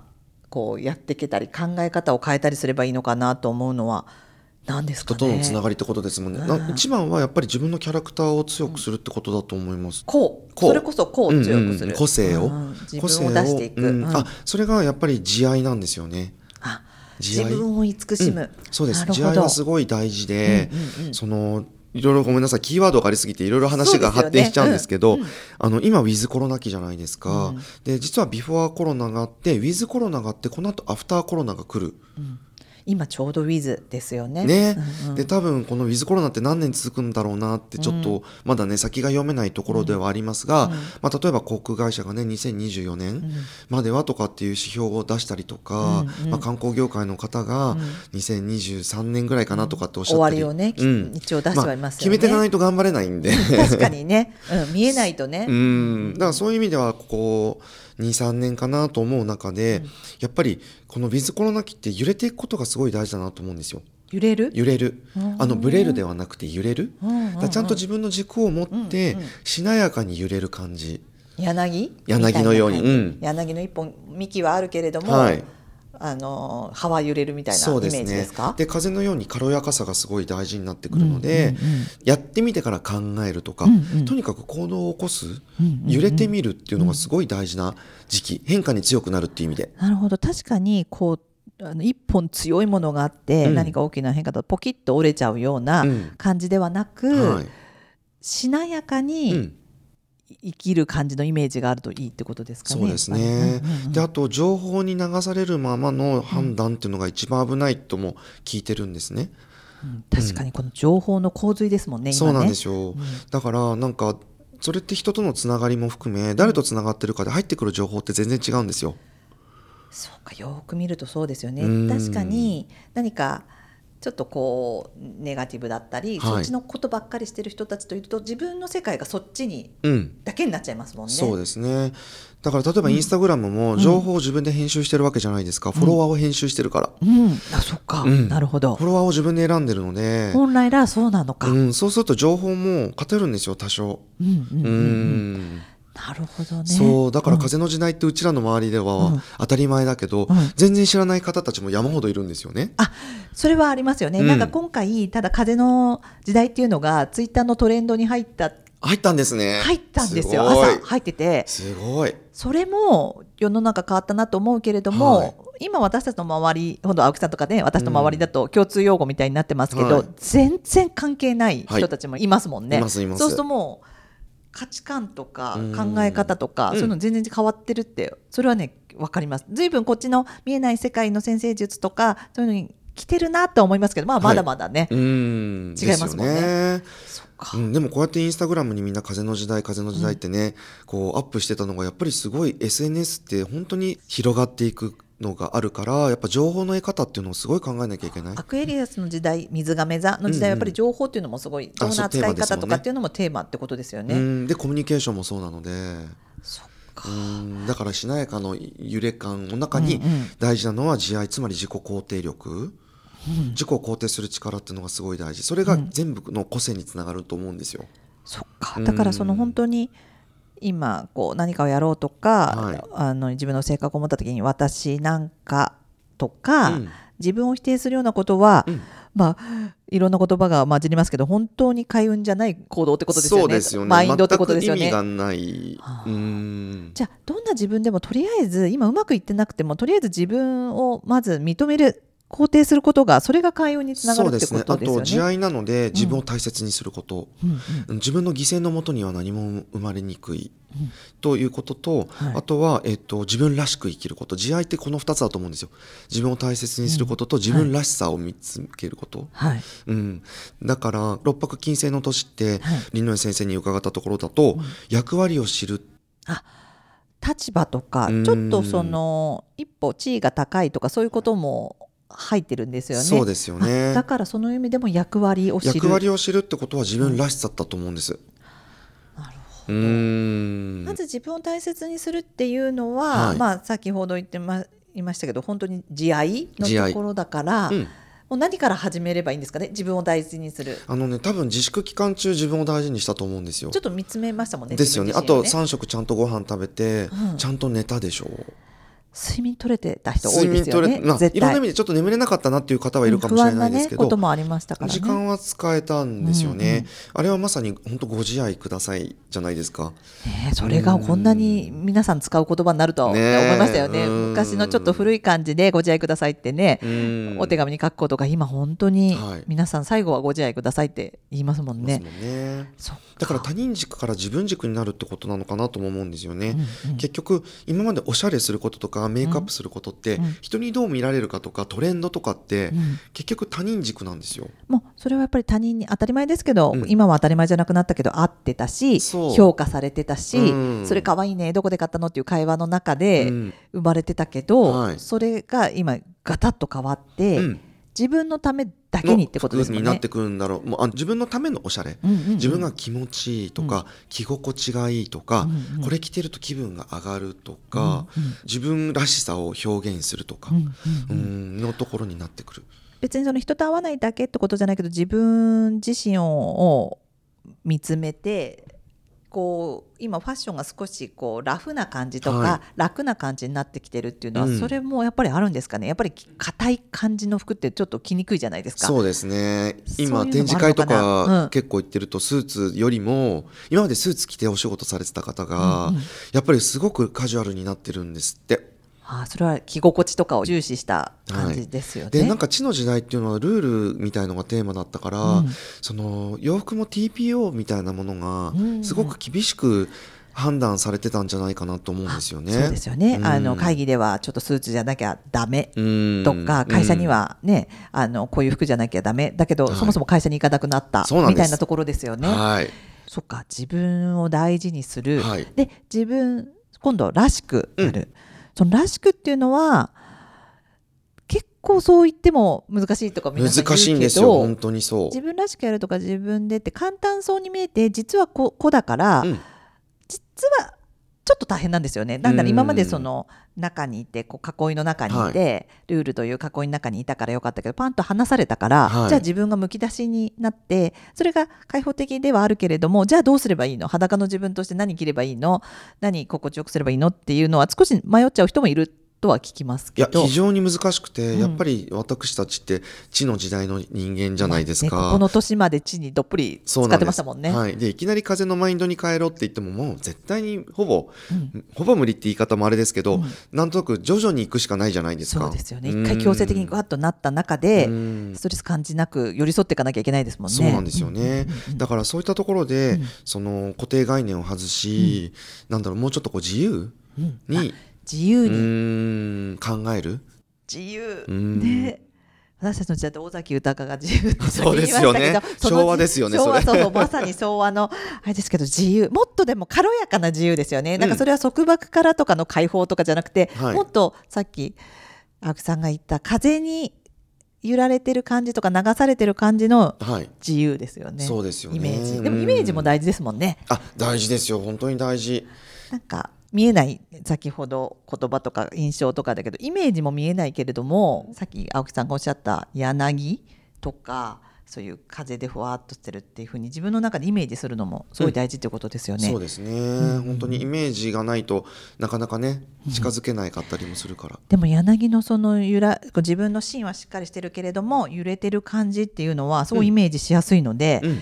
[SPEAKER 2] こうやっていけたり考え方を変えたりすればいいのかなと思うのは何ですかね。
[SPEAKER 3] 人とのつながりってことですもんね。な一番はやっぱり自分のキャラクターを強くするってことだと思います。
[SPEAKER 2] こう。
[SPEAKER 3] こう。
[SPEAKER 2] それこそこうを強くする、
[SPEAKER 3] うんうん個性を、個性
[SPEAKER 2] 分を出していく、
[SPEAKER 3] うん。
[SPEAKER 2] うん。
[SPEAKER 3] あそれがやっぱり慈愛なんですよね。
[SPEAKER 2] 自分を慈しむ、
[SPEAKER 3] そうです。慈愛はすごい大事で、
[SPEAKER 2] うんうんうん。
[SPEAKER 3] そのいろいろごめんなさい。キーワードがありすぎていろいろ話が発展しちゃうんですけど
[SPEAKER 2] そうですよね
[SPEAKER 3] あの今ウィズコロナ期じゃないですか、
[SPEAKER 2] うん
[SPEAKER 3] で実はビフォーコロナがあってウィズコロナがあってこの後アフターコロナが来る
[SPEAKER 2] 今ちょうどウィズですよね。
[SPEAKER 3] ね、
[SPEAKER 2] うんうん。
[SPEAKER 3] で多分このウィズコロナって何年続くんだろうなってちょっとまだね先が読めないところではありますが、まあ、例えば航空会社がね2024年まではとかっていう指標を出したりとか、
[SPEAKER 2] うんうん。
[SPEAKER 3] まあ、観光業界の方が2023年ぐらいかなとかっておっしゃったり、
[SPEAKER 2] 終わりをねき
[SPEAKER 3] うん。
[SPEAKER 2] 一応出してはいますよね。
[SPEAKER 3] 決めていかないと頑張れないんで。
[SPEAKER 2] 確かにね、うん、見えないとね、
[SPEAKER 3] うん。だからそういう意味ではここ23年かなと思う中で、やっぱりこのウィズコロナ期って揺れていくことがすごい大事だなと思うんですよ。
[SPEAKER 2] 揺れる？
[SPEAKER 3] 揺れる。
[SPEAKER 2] うん
[SPEAKER 3] あのブレるではなくて揺れる。
[SPEAKER 2] うんうんうん。
[SPEAKER 3] だちゃんと自分の軸を持って
[SPEAKER 2] うんうん
[SPEAKER 3] しなやかに揺れる感じ。
[SPEAKER 2] 柳？
[SPEAKER 3] 柳のように。うん。
[SPEAKER 2] 柳の一本幹はあるけれども、
[SPEAKER 3] はい
[SPEAKER 2] あの葉は揺れるみたいなイメージですか？
[SPEAKER 3] で風のように軽やかさがすごい大事になってくるので、
[SPEAKER 2] うんうんうん。
[SPEAKER 3] やってみてから考えるとか、
[SPEAKER 2] うんうん。
[SPEAKER 3] とにかく行動を起こす、
[SPEAKER 2] うんうん
[SPEAKER 3] 揺れてみるっていうのがすごい大事な時期変化に強くなるっていう意味で。
[SPEAKER 2] なるほど。確かにこうあの一本強いものがあって、
[SPEAKER 3] うん。
[SPEAKER 2] 何か大きな変化だとポキッと折れちゃうような
[SPEAKER 3] うん。
[SPEAKER 2] 感じではなく、
[SPEAKER 3] はい。
[SPEAKER 2] しなやか
[SPEAKER 3] う
[SPEAKER 2] に
[SPEAKER 3] ん、
[SPEAKER 2] 生きる感じのイメージがあるといいってことですかね。
[SPEAKER 3] そうですね、
[SPEAKER 2] うんうんうん。
[SPEAKER 3] であと情報に流されるままの判断っていうのが一番危ないとも聞いてるんですね、
[SPEAKER 2] うん。確かにこの情報の洪水ですもんね、今ね。
[SPEAKER 3] そうなんですよ、
[SPEAKER 2] ん。
[SPEAKER 3] だからなんかそれって人とのつながりも含め誰とつながってるかで入ってくる情報って全然違うんですよ。
[SPEAKER 2] そうかよく見るとそうですよね。
[SPEAKER 3] うん。
[SPEAKER 2] 確かに何かちょっとこうネガティブだったり、
[SPEAKER 3] はい。
[SPEAKER 2] そっちのことばっかりしてる人たちといると自分の世界がそっちに
[SPEAKER 3] うん。
[SPEAKER 2] だけになっちゃいますもんね。
[SPEAKER 3] そうですね。だから例えばインスタグラムも情報を自分で編集してるわけじゃないですか、フォロワーを編集してるから、
[SPEAKER 2] うん、あそっか、
[SPEAKER 3] うん。
[SPEAKER 2] なるほど。
[SPEAKER 3] フォロワーを自分で選んでるので、
[SPEAKER 2] 本来らそうなのか、
[SPEAKER 3] うん、そうすると情報も偏るんですよ多少。
[SPEAKER 2] うんうんうん
[SPEAKER 3] う
[SPEAKER 2] うん
[SPEAKER 3] ん
[SPEAKER 2] なるほどね。
[SPEAKER 3] そうだから
[SPEAKER 2] ん。
[SPEAKER 3] 風の時代ってうちらの周りで
[SPEAKER 2] うん。
[SPEAKER 3] は当たり前だけど、
[SPEAKER 2] うん。
[SPEAKER 3] 全然知らない方たちも山ほどいるんですよね。
[SPEAKER 2] あそれはありますよね、
[SPEAKER 3] うん。
[SPEAKER 2] なんか今回ただ風の時代っていうのがツイッターのトレンドに入った。
[SPEAKER 3] 入ったんですね。
[SPEAKER 2] 入ったんですよ。朝入ってて。
[SPEAKER 3] すごい。
[SPEAKER 2] それも世の中変わったなと思うけれども、
[SPEAKER 3] はい。
[SPEAKER 2] 今私たちの周りほんと青木さんとかね私の周りだと共通用語みたいになってますけど、
[SPEAKER 3] はい。
[SPEAKER 2] 全然関係ない人たちもいますもんね。
[SPEAKER 3] いますいます。
[SPEAKER 2] そうするともう価値観とか
[SPEAKER 3] うん。
[SPEAKER 2] 考え方とか、
[SPEAKER 3] うん。
[SPEAKER 2] そういうの全然変わってるってそれはね分かります。随分こっちの見えない世界の先生術とかそういうのに来てるなとは思いますけどまあまだまだね、
[SPEAKER 3] うーん。
[SPEAKER 2] 違いますもんね。
[SPEAKER 3] うん、でもこうやってインスタグラムにみんな風の時代風の時代ってね、こうアップしてたのがやっぱりすごい SNS って本当に広がっていくのがあるからやっぱ情報の得方っていうのをすごい考えなきゃいけない。
[SPEAKER 2] アクエリアスの時代水亀座の時代はやっぱり情報っていうのもすごいどんな扱い方とかっていうのもテーマってことですよね。
[SPEAKER 3] うん。でコミュニケーションもそうなので。うん。だからしなやかの揺れ感の中に
[SPEAKER 2] うんうん。
[SPEAKER 3] 大事なのは自愛つまり自己肯定力、自己を肯定する力っていうのがすごい大事。それが全部の個性につながると思うんですよ。
[SPEAKER 2] そっか。だからその本当に今こう何かをやろうとか、
[SPEAKER 3] はい。
[SPEAKER 2] あの自分の性格を持った時に私なんかとか、
[SPEAKER 3] うん。
[SPEAKER 2] 自分を否定するようなことは、
[SPEAKER 3] うん。
[SPEAKER 2] まあいろんな言葉が混じりますけど本当に開運じゃない行動ってことですよね。
[SPEAKER 3] よね。
[SPEAKER 2] マインドってことですよね。
[SPEAKER 3] 全く意味がない、
[SPEAKER 2] じゃあどんな自分でもとりあえず今うまくいってなくてもとりあえず自分をまず認める肯定することがそれが開運につながるってこ
[SPEAKER 3] そうですね。あ
[SPEAKER 2] とですよね。
[SPEAKER 3] と自愛なので自分を大切にすること、
[SPEAKER 2] うんうん。
[SPEAKER 3] 自分の犠牲のもとには何も生まれにくい、ということと、
[SPEAKER 2] はい。
[SPEAKER 3] あとは、えっと、自分らしく生きること。自愛ってこの2つだと思うんですよ。自分を大切にすることと自分らしさを見つけること、
[SPEAKER 2] はい。
[SPEAKER 3] うん、だから六白金星の年って、
[SPEAKER 2] はい。
[SPEAKER 3] 林野先生に伺ったところだと、役割を知る。
[SPEAKER 2] 立場とか
[SPEAKER 3] うん
[SPEAKER 2] ちょっとその一歩地位が高いとかそういうことも入ってるんですよね。
[SPEAKER 3] そうですよね
[SPEAKER 2] あだからその意味でも役割を知る。
[SPEAKER 3] 役割を知るってことは自分らしさだと思うんです。
[SPEAKER 2] なるほ
[SPEAKER 3] うーん
[SPEAKER 2] まず自分を大切にするっていうのは、
[SPEAKER 3] はい
[SPEAKER 2] まあ先ほど言ってまいましたけど本当に自愛のところだから、
[SPEAKER 3] うん
[SPEAKER 2] もう何から始めればいいんですかね自分を大事にする。
[SPEAKER 3] あのね多分自粛期間中自分を大事にしたと思うんですよ
[SPEAKER 2] ちょっ。と見つめましたもんね。
[SPEAKER 3] ですよねあと
[SPEAKER 2] 自分自身を
[SPEAKER 3] 3食ちゃんとご飯食べて、
[SPEAKER 2] うん
[SPEAKER 3] ちゃんと寝たでしょう
[SPEAKER 2] 睡眠取れてた人多いですよね。
[SPEAKER 3] 睡眠取れ、まあ、
[SPEAKER 2] 絶
[SPEAKER 3] いろんな意
[SPEAKER 2] 対
[SPEAKER 3] 味でちょっと眠れなかったなっていう方はいるかもしれないですけ
[SPEAKER 2] 不安なねこと
[SPEAKER 3] ど、
[SPEAKER 2] もありましたからね。
[SPEAKER 3] 時間は使えたんですよね、
[SPEAKER 2] うんうん
[SPEAKER 3] あれはまさに本当ご自愛くださいじゃないですか。
[SPEAKER 2] ねえそれがこんなに皆さん使う言葉になるとは思いましたよね。
[SPEAKER 3] うん。
[SPEAKER 2] 昔のちょっと古い感じでご自愛くださいってね、
[SPEAKER 3] うん。
[SPEAKER 2] お手紙に書くことが今本当に
[SPEAKER 3] はい。
[SPEAKER 2] 皆さん最後はご自愛くださいって言いますもんね。
[SPEAKER 3] ですもんね。
[SPEAKER 2] そっか。
[SPEAKER 3] だから他人軸から自分軸になるってことなのかなとも思うんですよね、
[SPEAKER 2] うんうん。
[SPEAKER 3] 結局今までおしゃれすることとかメイクアップすることって、
[SPEAKER 2] うん。
[SPEAKER 3] 人にどう見られるかとかトレンドとかって、
[SPEAKER 2] うん。
[SPEAKER 3] 結局他人軸なんですよ。
[SPEAKER 2] もうそれはやっぱり他人に当たり前ですけど、
[SPEAKER 3] うん。
[SPEAKER 2] 今は当たり前じゃなくなったけど合ってたし評価されてたし、
[SPEAKER 3] うん。
[SPEAKER 2] それ可愛いねどこで買ったのっていう会話の中で
[SPEAKER 3] うん。
[SPEAKER 2] 生まれてたけど、
[SPEAKER 3] はい。
[SPEAKER 2] それが今ガタッと変わって、
[SPEAKER 3] うん
[SPEAKER 2] 自分のためだけにってことですね。
[SPEAKER 3] になって。くるんだろう。もうあ自分のためのおしゃれ、
[SPEAKER 2] うんうんうん。
[SPEAKER 3] 自分が気持ちいいとか、着心地がいいとか、
[SPEAKER 2] うんうん。
[SPEAKER 3] これ着てると気分が上がるとか、
[SPEAKER 2] うんうん
[SPEAKER 3] 自分らしさを表現するとか、
[SPEAKER 2] うんうん
[SPEAKER 3] うん。のところになってくる。
[SPEAKER 2] 別にその人と会わないだけってことじゃないけど自分自身を見つめてこう今ファッションが少しこうラフな感じとか、
[SPEAKER 3] はい。
[SPEAKER 2] 楽な感じになってきてるっていうのは、
[SPEAKER 3] うん。
[SPEAKER 2] それもやっぱりあるんですかね？やっぱり硬い感じの服ってちょっと着にくいじゃないですか？
[SPEAKER 3] そうですね。今展示会と
[SPEAKER 2] うん。
[SPEAKER 3] か結構行ってるとスーツよりも今までスーツ着てお仕事されてた方が、やっぱりすごくカジュアルになってるんですって。
[SPEAKER 2] ああそれは着心地とかを重視した感じですよね。
[SPEAKER 3] でなんか地の時代っていうのはルールみたいのがテーマだったから、
[SPEAKER 2] うん。
[SPEAKER 3] その洋服も TPO みたいなものがすごく厳しく判断されてたんじゃないかなと思うんですよね。
[SPEAKER 2] そうですよね、
[SPEAKER 3] うん。
[SPEAKER 2] あの会議ではちょっとスーツじゃなきゃダメ。
[SPEAKER 3] うん。
[SPEAKER 2] とか、会社にはね、あのこういう服じゃなきゃダメだけど、
[SPEAKER 3] はい。
[SPEAKER 2] そもそも会社に行かなくなったみたいなところですよね。
[SPEAKER 3] はい。
[SPEAKER 2] そっか自分を大事にする、
[SPEAKER 3] はい。
[SPEAKER 2] で自分今度らしくなる、そのらしくっていうのは結構そう言っても難しいとか
[SPEAKER 3] 難しいんですよ本当にそう
[SPEAKER 2] 自。分らしくやるとか自分でって簡単そうに見えて実はこ子だから、
[SPEAKER 3] うん
[SPEAKER 2] 実はちょっと大変なんですよね。なんだろ今までその中にいてこう囲いの中にいて、ルールという囲いの中にいたからよかったけどパンと離されたから、
[SPEAKER 3] はい。
[SPEAKER 2] じゃあ自分がむき出しになってそれが開放的ではあるけれどもじゃあどうすればいいの？裸の自分として何着ればいいの？何心地よくすればいいの？っていうのは少し迷っちゃう人もいるとは聞きます
[SPEAKER 3] いや
[SPEAKER 2] けど。
[SPEAKER 3] 非常に難しくて、
[SPEAKER 2] うん
[SPEAKER 3] やっぱり私たちって地の時代の人間じゃないですか。
[SPEAKER 2] ねここの年まで地にどっぷり使ってましたもんね。
[SPEAKER 3] はい、でいきなり風のマインドに変えろって言ってももう絶対にほぼ、
[SPEAKER 2] うん
[SPEAKER 3] ほぼ無理って言い方もあれですけど、
[SPEAKER 2] うん
[SPEAKER 3] なんとなく徐々に行くしかないじゃないですか。
[SPEAKER 2] そうですよね。
[SPEAKER 3] うん
[SPEAKER 2] 一回強制的にガッとなった中で、
[SPEAKER 3] うん
[SPEAKER 2] ストレス感じなく寄り添っていかなきゃいけないですもんね。
[SPEAKER 3] そうなんですよね、
[SPEAKER 2] うん
[SPEAKER 3] だからそういったところで、
[SPEAKER 2] うん
[SPEAKER 3] その固定概念を外し、なんだろうもうちょっとこう自由に、う
[SPEAKER 2] 自由に、
[SPEAKER 3] 考える？
[SPEAKER 2] 自由、
[SPEAKER 3] うん。
[SPEAKER 2] で私たちの時代って尾崎豊が自由って
[SPEAKER 3] そうですよね
[SPEAKER 2] 言いましたけどその
[SPEAKER 3] 昭和ですよね
[SPEAKER 2] 昭和
[SPEAKER 3] そ
[SPEAKER 2] うまさに昭和のあれですけど自由。もっとでも軽やかな自由ですよね、なんかそれは束縛からとかの解放とかじゃなくて、
[SPEAKER 3] はい。
[SPEAKER 2] もっとさっき青木さんが言った風に揺られてる感じとか流されてる感じの
[SPEAKER 3] はい。
[SPEAKER 2] 自由ですよね。
[SPEAKER 3] そうですよね。
[SPEAKER 2] イメージ。でもイメージも大事ですもんね、
[SPEAKER 3] あ大事ですよ。本当に大事。
[SPEAKER 2] なんか見えない先ほど言葉とか印象とかだけどイメージも見えないけれどもさっき青木さんがおっしゃった柳とかそういう風でふわっとしてるっていうふうに自分の中でイメージするのもすごい大事ってことですよね。
[SPEAKER 3] そうですね、
[SPEAKER 2] ん。
[SPEAKER 3] 本当にイメージがないとなかなかね近づけないかったりもするから、
[SPEAKER 2] でも柳のその揺ら自分の芯はしっかりしてるけれども揺れてる感じっていうのはすごいイメージしやすいので、
[SPEAKER 3] うん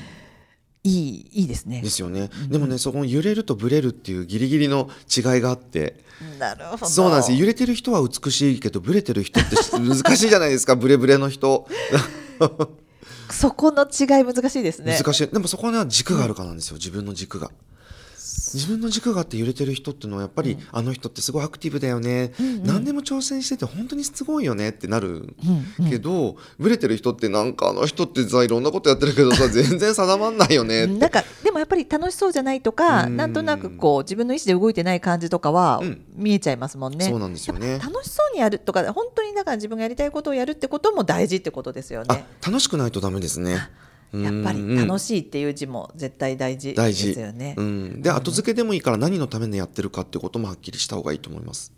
[SPEAKER 2] いいいいですね。
[SPEAKER 3] で。すよね、でもねそこの揺れるとブレるっていうギリギリの違いがあって。
[SPEAKER 2] なるほど。
[SPEAKER 3] そうなんです。よ揺れてる人は美しいけどブレてる人って [LAUGHS] 難しいじゃないですか。ブレブレの人。
[SPEAKER 2] そこの違い難しいですね。
[SPEAKER 3] 難しい。でもそこには軸があるからなんですよ。自分の軸が自分の軸があって揺れてる人っていうのはやっぱり、あの人ってすごいアクティブだよね、何でも挑戦してて本当にすごいよねってなる
[SPEAKER 2] うんうん。
[SPEAKER 3] けど、ブレてる人ってなんかあの人ってさいろんなことやってるけどさ [LAUGHS] 全然定まんないよねって。
[SPEAKER 2] なんかでもやっぱり楽しそうじゃないとか
[SPEAKER 3] うん。
[SPEAKER 2] なんとなくこう自分の意思で動いてない感じとかは
[SPEAKER 3] うん。
[SPEAKER 2] 見えちゃいますもんね。
[SPEAKER 3] そうなんですよね。
[SPEAKER 2] 楽しそうにやるとか本当にだから自分がやりたいことをやるってことも大事ってことですよ
[SPEAKER 3] あ
[SPEAKER 2] ね。
[SPEAKER 3] 楽しくないとダメですね
[SPEAKER 2] やっぱり楽
[SPEAKER 3] しい
[SPEAKER 2] っていう字も絶対大事ですよね。
[SPEAKER 3] うん、で後付けでもいいから何のためにやってるかってこともはっきりした方がいいと思います、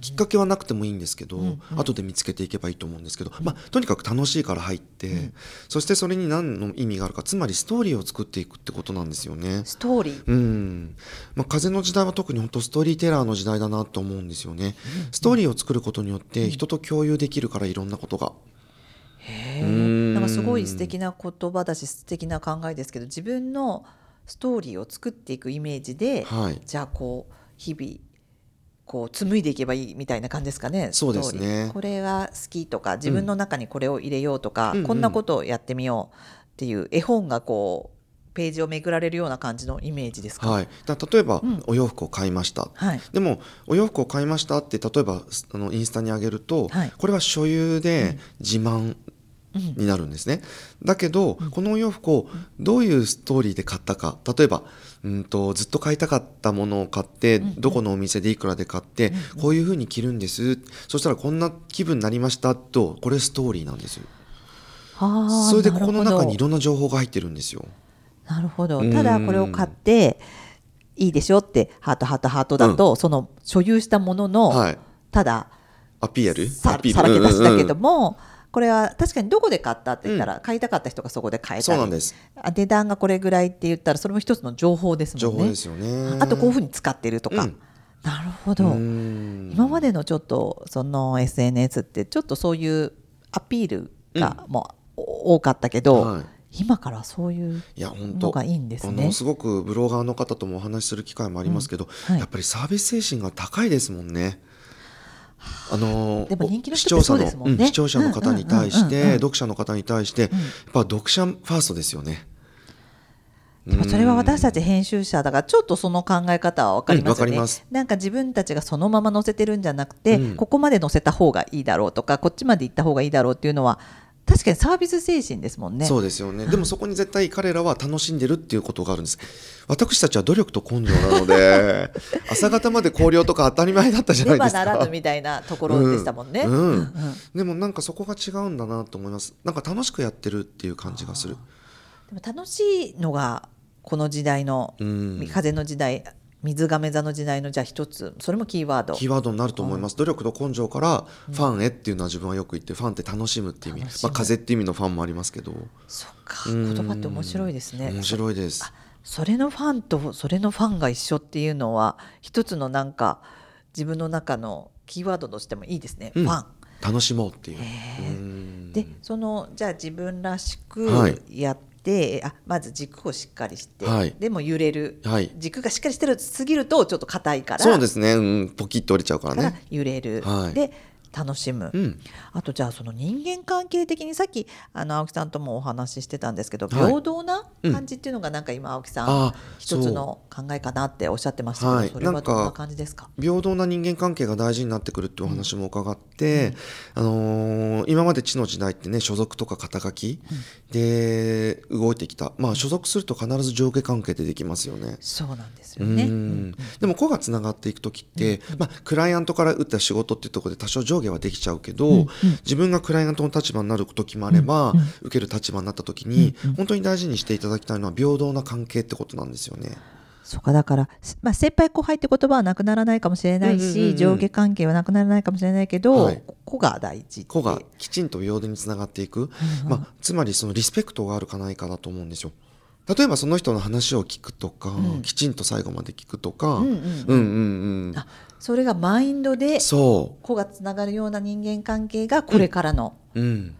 [SPEAKER 3] きっかけはなくてもいいんですけど、後で見つけていけばいいと思うんですけど、まあ、とにかく楽しいから入って、そしてそれに何の意味があるかつまりストーリーを作っていくってことなんですよね。
[SPEAKER 2] ストーリー？
[SPEAKER 3] うん。まあ、風の時代は特に本当ストーリーテラーの時代だなと思うんですよね。ストーリーを作ることによって人と共有できるからいろんなことが。
[SPEAKER 2] なんかすごい素敵な言葉だし素敵な考えですけど自分のストーリーを作っていくイメージで、
[SPEAKER 3] はい。
[SPEAKER 2] じゃあこう日々こう紡いでいけばいいみたいな感じですかね
[SPEAKER 3] そうですね。
[SPEAKER 2] これが好きとか自分の中にこれを入れようとか、
[SPEAKER 3] うん
[SPEAKER 2] こんなことをやってみようっていう絵本がこうページをめくられるような感じのイメージですか？
[SPEAKER 3] はい、だ例えば、
[SPEAKER 2] うん。
[SPEAKER 3] お洋服を買いました、
[SPEAKER 2] はい。
[SPEAKER 3] でもお洋服を買いましたって例えばあのインスタに上げると、
[SPEAKER 2] はい。
[SPEAKER 3] これは所有で自慢になるんですね、だけど、このお洋服をどういうストーリーで買ったか例えばうんとずっと買いたかったものを買って、どこのお店でいくらで買って、こういうふうに着るんです。そしたらこんな気分になりましたとこれストーリーなんですよ。それでここの中にいろんな情報が入ってるんですよ。
[SPEAKER 2] なるほど。
[SPEAKER 3] うん。
[SPEAKER 2] ただこれを買っていいでしょってハートハートハートだと、その所有したものの、
[SPEAKER 3] はい。
[SPEAKER 2] ただ
[SPEAKER 3] アピール？
[SPEAKER 2] さ
[SPEAKER 3] アピール？
[SPEAKER 2] さらけ出しだけど
[SPEAKER 3] うんうんうん。
[SPEAKER 2] も、これは確かにどこで買ったって言ったら、買いたかった人がそこで買えたり。
[SPEAKER 3] そうなんです。
[SPEAKER 2] あ値段がこれぐらいって言ったらそれも一つの情報ですもんね。
[SPEAKER 3] 情報ですよね。
[SPEAKER 2] あとこういうふうに使ってるとか、
[SPEAKER 3] うん。
[SPEAKER 2] なるほど、
[SPEAKER 3] うん。
[SPEAKER 2] 今までのちょっとその SNS ってちょっとそういうアピールがもう多かったけど、
[SPEAKER 3] はい。
[SPEAKER 2] 今からそういうのがいいんですね。
[SPEAKER 3] あのすごくブロガーの方ともお話しする機会もありますけど、
[SPEAKER 2] うん。はい。
[SPEAKER 3] やっぱりサービス精神が高いですもんね。あの
[SPEAKER 2] でも人気の
[SPEAKER 3] 視聴者のうん視聴者の方に対して読者の方に対してやっぱ読者ファーストですよね。
[SPEAKER 2] それは私たち編集者だからちょっとその考え方は分かりますよね、
[SPEAKER 3] うん
[SPEAKER 2] なんか自分たちがそのまま載せてるんじゃなくて、
[SPEAKER 3] うん。
[SPEAKER 2] ここまで載せた方がいいだろうとかこっちまで行った方がいいだろうっていうのは確かにサービス精神ですもんね
[SPEAKER 3] そうですよね。でもそこに絶対彼らは楽しんでるっていうことがあるんです。私たちは努力と根性なので [LAUGHS] 朝方まで考慮とか当たり前だったじゃないですか。
[SPEAKER 2] ならぬみたいなところでしたもんね、
[SPEAKER 3] うんうん
[SPEAKER 2] うんうん
[SPEAKER 3] でもなんかそこが違うんだなと思います。なんか楽しくやってるっていう感じがする。
[SPEAKER 2] でも楽しいのがこの時代の、
[SPEAKER 3] うん
[SPEAKER 2] 風の時代水亀座の時代のじゃあ一つそれもキーワード。
[SPEAKER 3] キーワードになると思います、努力と根性からファンへっていうのは自分はよく言ってファンって楽しむっていう意味、まあ、風っていう意味のファンもありますけど。
[SPEAKER 2] そっか
[SPEAKER 3] うん
[SPEAKER 2] 言葉って面白いですね。
[SPEAKER 3] 面白いです。
[SPEAKER 2] あそれのファンとそれのファンが一緒っていうのは一つのなんか自分の中のキーワードとしてもいいですね、
[SPEAKER 3] うん。
[SPEAKER 2] ファン。
[SPEAKER 3] 楽しもうっていう。
[SPEAKER 2] でそのじゃあ自分らしく
[SPEAKER 3] はい。
[SPEAKER 2] やって、あまず軸をしっかりして、
[SPEAKER 3] はい。
[SPEAKER 2] でも揺れる、
[SPEAKER 3] はい。
[SPEAKER 2] 軸がしっかりしてるすぎるとちょっと硬いから。
[SPEAKER 3] そうですね、うん、ポキッと折れちゃうから
[SPEAKER 2] から
[SPEAKER 3] ね
[SPEAKER 2] 揺れる、
[SPEAKER 3] はい。
[SPEAKER 2] で楽しむ、
[SPEAKER 3] うん。
[SPEAKER 2] あとじゃあその人間関係的にさっきあの青木さんともお話ししてたんですけど、
[SPEAKER 3] はい。
[SPEAKER 2] 平等な感じっていうのがなんか今青木さん、
[SPEAKER 3] あ
[SPEAKER 2] 一つの考えかなっておっしゃってましたけど、
[SPEAKER 3] はい。
[SPEAKER 2] それはどんな感じですか？
[SPEAKER 3] 平等な人間関係が大事になってくるっていうお話も伺って、あのー今まで地の時代ってね所属とか肩書きで動いてきた、まあ、所属すると必ず上下関係でできますよね。
[SPEAKER 2] そうなんです
[SPEAKER 3] う
[SPEAKER 2] よね。
[SPEAKER 3] ん。でも個がつながっていく時って、まあ、クライアントから打った仕事っていうところで多少上下はできちゃうけど、自分がクライアントの立場になる時もあれば、受ける立場になった時に、本当に大事にしていただきたいのは平等な関係ってことなんですよね。
[SPEAKER 2] そうか。だから、まあ、先輩後輩って言葉はなくならないかもしれないし、
[SPEAKER 3] うんうんうん。うん
[SPEAKER 2] 上下関係はなくならないかもしれないけど、
[SPEAKER 3] はい。
[SPEAKER 2] 個が大事って
[SPEAKER 3] 個がきちんと平等につながっていく、まあ、つまりそのリスペクトがあるかないかだと思うんですよ。例えばその人の話を聞くとか、きちんと最後まで聞くとか、うん。
[SPEAKER 2] うん
[SPEAKER 3] うんうん。
[SPEAKER 2] あそれがマインドで
[SPEAKER 3] そ
[SPEAKER 2] 個がつながるような人間関係がこれからの、
[SPEAKER 3] う、うん、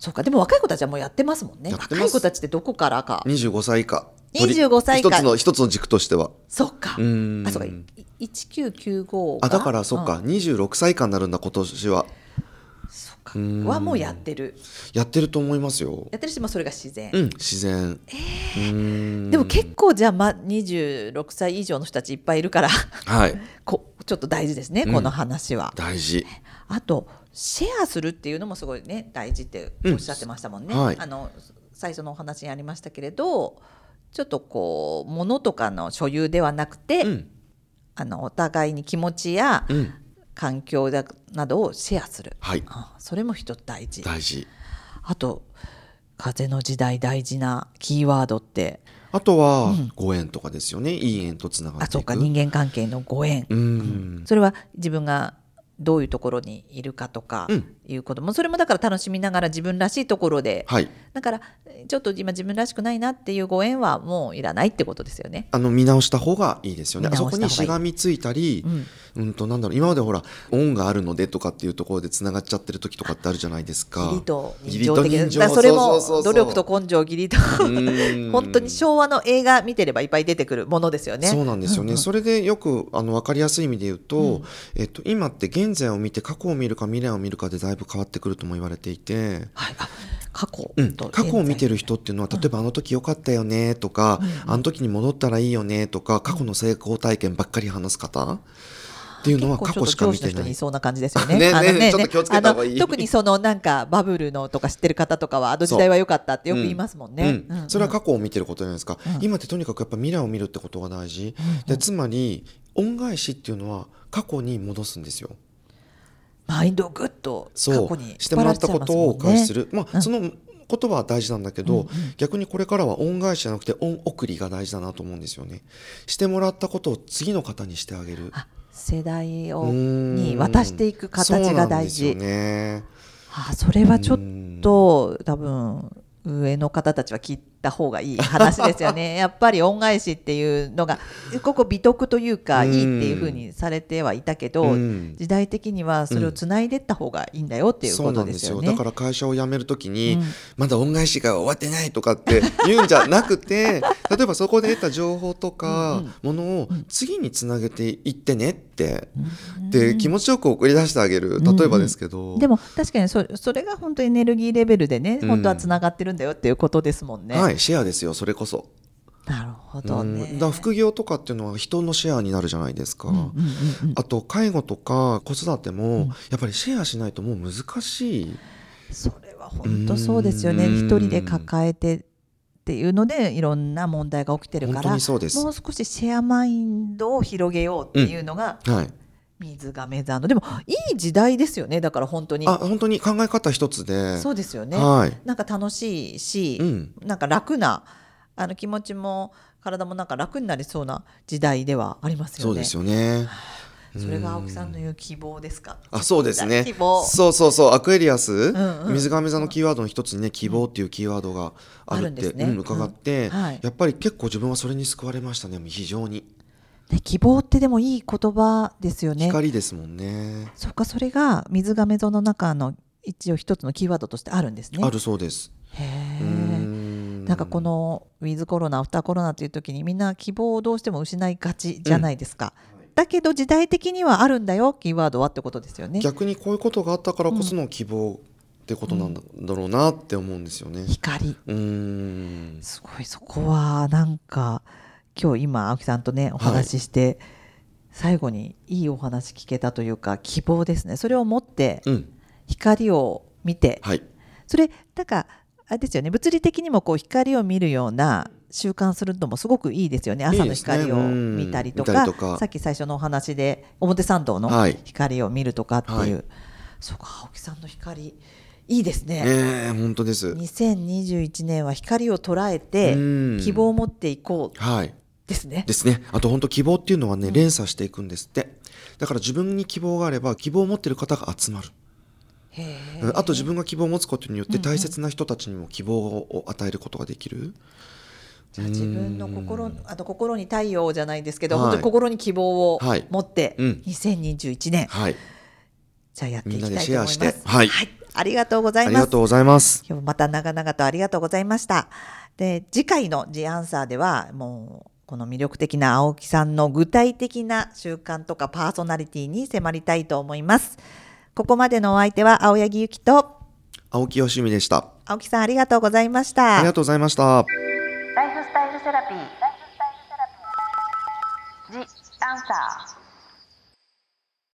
[SPEAKER 2] そうか。でも若い子たちはもうやってますもんね。若い子たちってどこからか。
[SPEAKER 3] 25歳以下。
[SPEAKER 2] 25歳以下。
[SPEAKER 3] 一つの一つの軸としては。
[SPEAKER 2] そっか。
[SPEAKER 3] うん。
[SPEAKER 2] あそうか。い1995
[SPEAKER 3] あだからそっか、
[SPEAKER 2] うん。
[SPEAKER 3] 26歳以下になるんだ今年は。
[SPEAKER 2] そっか。
[SPEAKER 3] うん。
[SPEAKER 2] はもうやってる。
[SPEAKER 3] やってると思いますよ。
[SPEAKER 2] やってるしもそれが自然、
[SPEAKER 3] うん自然、うん。
[SPEAKER 2] でも結構じゃあ、ま、26歳以上の人たちいっぱいいるから。
[SPEAKER 3] はい。[LAUGHS]
[SPEAKER 2] こちょっと大事ですね、
[SPEAKER 3] うん。
[SPEAKER 2] この話は。
[SPEAKER 3] 大事。
[SPEAKER 2] あとシェアするっていうのもすごいね大事っておっしゃってましたもんね。
[SPEAKER 3] うん。はい。
[SPEAKER 2] あの最初のお話にありましたけれどちょっとこう物とかの所有ではなくて、
[SPEAKER 3] うん。
[SPEAKER 2] あのお互いに気持ちや
[SPEAKER 3] うん。
[SPEAKER 2] 環境だなどをシェアする、
[SPEAKER 3] はい。
[SPEAKER 2] あそれも一つ大事。
[SPEAKER 3] 大事。
[SPEAKER 2] あと風の時代大事なキーワードって
[SPEAKER 3] あとは、ご縁とかですよね。いい縁とつながっていく。
[SPEAKER 2] あそうか。人間関係のご縁、
[SPEAKER 3] うん。
[SPEAKER 2] それは自分がどういうところにいるかとか。
[SPEAKER 3] うん
[SPEAKER 2] いうこと。も、それもだから楽しみながら自分らしいところで、
[SPEAKER 3] はい。
[SPEAKER 2] だからちょっと今自分らしくないなっていうご縁はもういらないってことですよね。
[SPEAKER 3] あの見直した方がいいですよね。あそこにしがみついたり、うん、となんだろう今までほら恩があるのでとかっていうところでつながっちゃってる時とかってあるじゃないですか。
[SPEAKER 2] 義理と人情それも努力と根性義理と。
[SPEAKER 3] うん。
[SPEAKER 2] 本当に昭和の映画見てればいっぱい出てくるものですよね。
[SPEAKER 3] そうなんですよね、それでよくあの分かりやすい意味で言うと、えっと、今って現在を見て過去を見るか未来を見るかでだいぶ変わってくるとも言われていて、
[SPEAKER 2] はい、あ過去
[SPEAKER 3] うん、
[SPEAKER 2] と
[SPEAKER 3] 過去を見てる
[SPEAKER 2] 現
[SPEAKER 3] 人っていうのは例えばあの時良かったよねとか、あの時に戻ったらいいよねとか過去の成功体験ばっかり話す方っていうのは過去しか見てない。
[SPEAKER 2] そうな感じですよね。[LAUGHS]
[SPEAKER 3] ねねちょっと気をつけた方がいい。
[SPEAKER 2] あの特にそのなんかバブルのとか知ってる方とかは [LAUGHS] あの時代は良かったってよく言いますもんね。
[SPEAKER 3] う。んそれは過去を見てることじゃないですか、今ってとにかくやっぱ未来を見るってことが大事、でつまり恩返しっていうのは過去に戻すんですよ
[SPEAKER 2] マインドをぐっと過去に
[SPEAKER 3] してもらったことをお返しす
[SPEAKER 2] る。
[SPEAKER 3] る、まあ、そのことは大事なんだけど、逆にこれからは恩返しじゃなくて恩送りが大事だなと思うんですよね。してもらったことを次の方にしてあげる。
[SPEAKER 2] あ世代を
[SPEAKER 3] うん
[SPEAKER 2] に渡していく形が大事。
[SPEAKER 3] ね。
[SPEAKER 2] あそれはちょっと多分上の方たちは聞いた方がいい話ですよね。[LAUGHS] やっぱり恩返しっていうのがここ美徳というかいいっていうふうにされてはいたけど、
[SPEAKER 3] うん。
[SPEAKER 2] 時代的にはそれをつないでった方がいいんだよっていうこと
[SPEAKER 3] なんですよ
[SPEAKER 2] ですよ。ね。
[SPEAKER 3] だから会社を辞めるときに、
[SPEAKER 2] うん。
[SPEAKER 3] まだ恩返しが終わってないとかって言うんじゃなくて [LAUGHS] 例えばそこで得た情報とかものを次につなげていってねって、で気持ちよく送り出してあげる例えばですけど、
[SPEAKER 2] でも確かにそそれが本当にエネルギーレベルでね、
[SPEAKER 3] うん。
[SPEAKER 2] 本当はつながってるんだよっていうことですもんね。
[SPEAKER 3] はいシェアですよそれこそ。
[SPEAKER 2] なるほどね。
[SPEAKER 3] うんだから副業とかっていうのは人のシェアになるじゃないですか。
[SPEAKER 2] うんうんうんうん
[SPEAKER 3] あと介護とか子育ても、
[SPEAKER 2] ん
[SPEAKER 3] やっぱりシェアしないともう難しい。
[SPEAKER 2] それは本当そうですよね。
[SPEAKER 3] うん
[SPEAKER 2] 一人で抱えてっていうのでいろんな問題が起きてるから。もう少しシェアマインドを広げようっていうのが
[SPEAKER 3] はい。
[SPEAKER 2] 水亀座のでもいい時代ですよねだから本当に
[SPEAKER 3] あ本当に考え方一つで。
[SPEAKER 2] そうですよね。
[SPEAKER 3] はい。
[SPEAKER 2] なんか楽しいし、
[SPEAKER 3] うん。
[SPEAKER 2] なんか楽なあの気持ちも体もなんか楽になりそうな時代ではありますよね。
[SPEAKER 3] そうですよね。[SIGHS]
[SPEAKER 2] それが青木さんの言う希望ですか？
[SPEAKER 3] あそうですね
[SPEAKER 2] 希望。
[SPEAKER 3] そうそうそうアクエリアス、
[SPEAKER 2] んうん
[SPEAKER 3] 水亀座のキーワードの一つにね希望っていうキーワードがあるって、
[SPEAKER 2] ね
[SPEAKER 3] うん伺って、
[SPEAKER 2] うんはい
[SPEAKER 3] やっぱり結構自分はそれに救われましたね非常に、
[SPEAKER 2] ね希望ってでもいい言葉ですよね。
[SPEAKER 3] 光ですもんね
[SPEAKER 2] そっかそれが水亀座の中の一応一つのキーワードとしてあるんですね。
[SPEAKER 3] あるそうです
[SPEAKER 2] へえ。
[SPEAKER 3] ん
[SPEAKER 2] なんかこのウィズコロナアフターコロナという時にみんな希望をどうしても失いがちじゃないですか。だけど時代的にはあるんだよキーワードはってことですよね。
[SPEAKER 3] 逆にこういうことがあったからこその希望ってことなんだ,、ろうなって思うんですよね
[SPEAKER 2] 光
[SPEAKER 3] うーん
[SPEAKER 2] すごいそこはなんか今日今青木さんとねお話しして、最後にいいお話聞けたというか希望ですね。それを持って
[SPEAKER 3] うん。
[SPEAKER 2] 光を見て、
[SPEAKER 3] はい。
[SPEAKER 2] それなんかあれですよね。物理的にもこう光を見るような習慣するのもすごくいいですよね。朝の光を
[SPEAKER 3] うん。
[SPEAKER 2] 見たりとか
[SPEAKER 3] 見たりとか。
[SPEAKER 2] さっき最初のお話で表参道の
[SPEAKER 3] はい。
[SPEAKER 2] 光を見るとかっていう、
[SPEAKER 3] はい。
[SPEAKER 2] そうか青木さんの光いいですね。
[SPEAKER 3] ええ本当です。
[SPEAKER 2] 2021年は光を捉えて
[SPEAKER 3] うん。
[SPEAKER 2] 希望を持っていこう。
[SPEAKER 3] はい
[SPEAKER 2] ですね。
[SPEAKER 3] ですねあと本当希望っていうのはね、連鎖していくんですってだから自分に希望があれば希望を持ってる方が集まるあと自分が希望を持つことによって大切な人たちにも希望を与えることができる。
[SPEAKER 2] じゃあ自分の心あと心に太陽じゃないですけど、
[SPEAKER 3] はい
[SPEAKER 2] 本当に心に希望を
[SPEAKER 3] はい
[SPEAKER 2] 持って、
[SPEAKER 3] うん
[SPEAKER 2] 2021年
[SPEAKER 3] はい。
[SPEAKER 2] じゃあやっていきたいと思います。
[SPEAKER 3] してはい
[SPEAKER 2] ありがとうございます
[SPEAKER 3] ありがと。うございます。
[SPEAKER 2] 今日もまた長々とありがとうございました。で次回の「ジアンサーではもうこの魅力的な青木さんの具体的な習慣とかパーソナリティに迫りたいと思います。ここまでのお相手は青柳ゆきと
[SPEAKER 3] 青木よしみでした。
[SPEAKER 2] 青木さんありがとうございました。
[SPEAKER 3] ありがとうございました。
[SPEAKER 1] ライフスタイルセラピー。ライフスタイルセラピー。ジ・アンサー。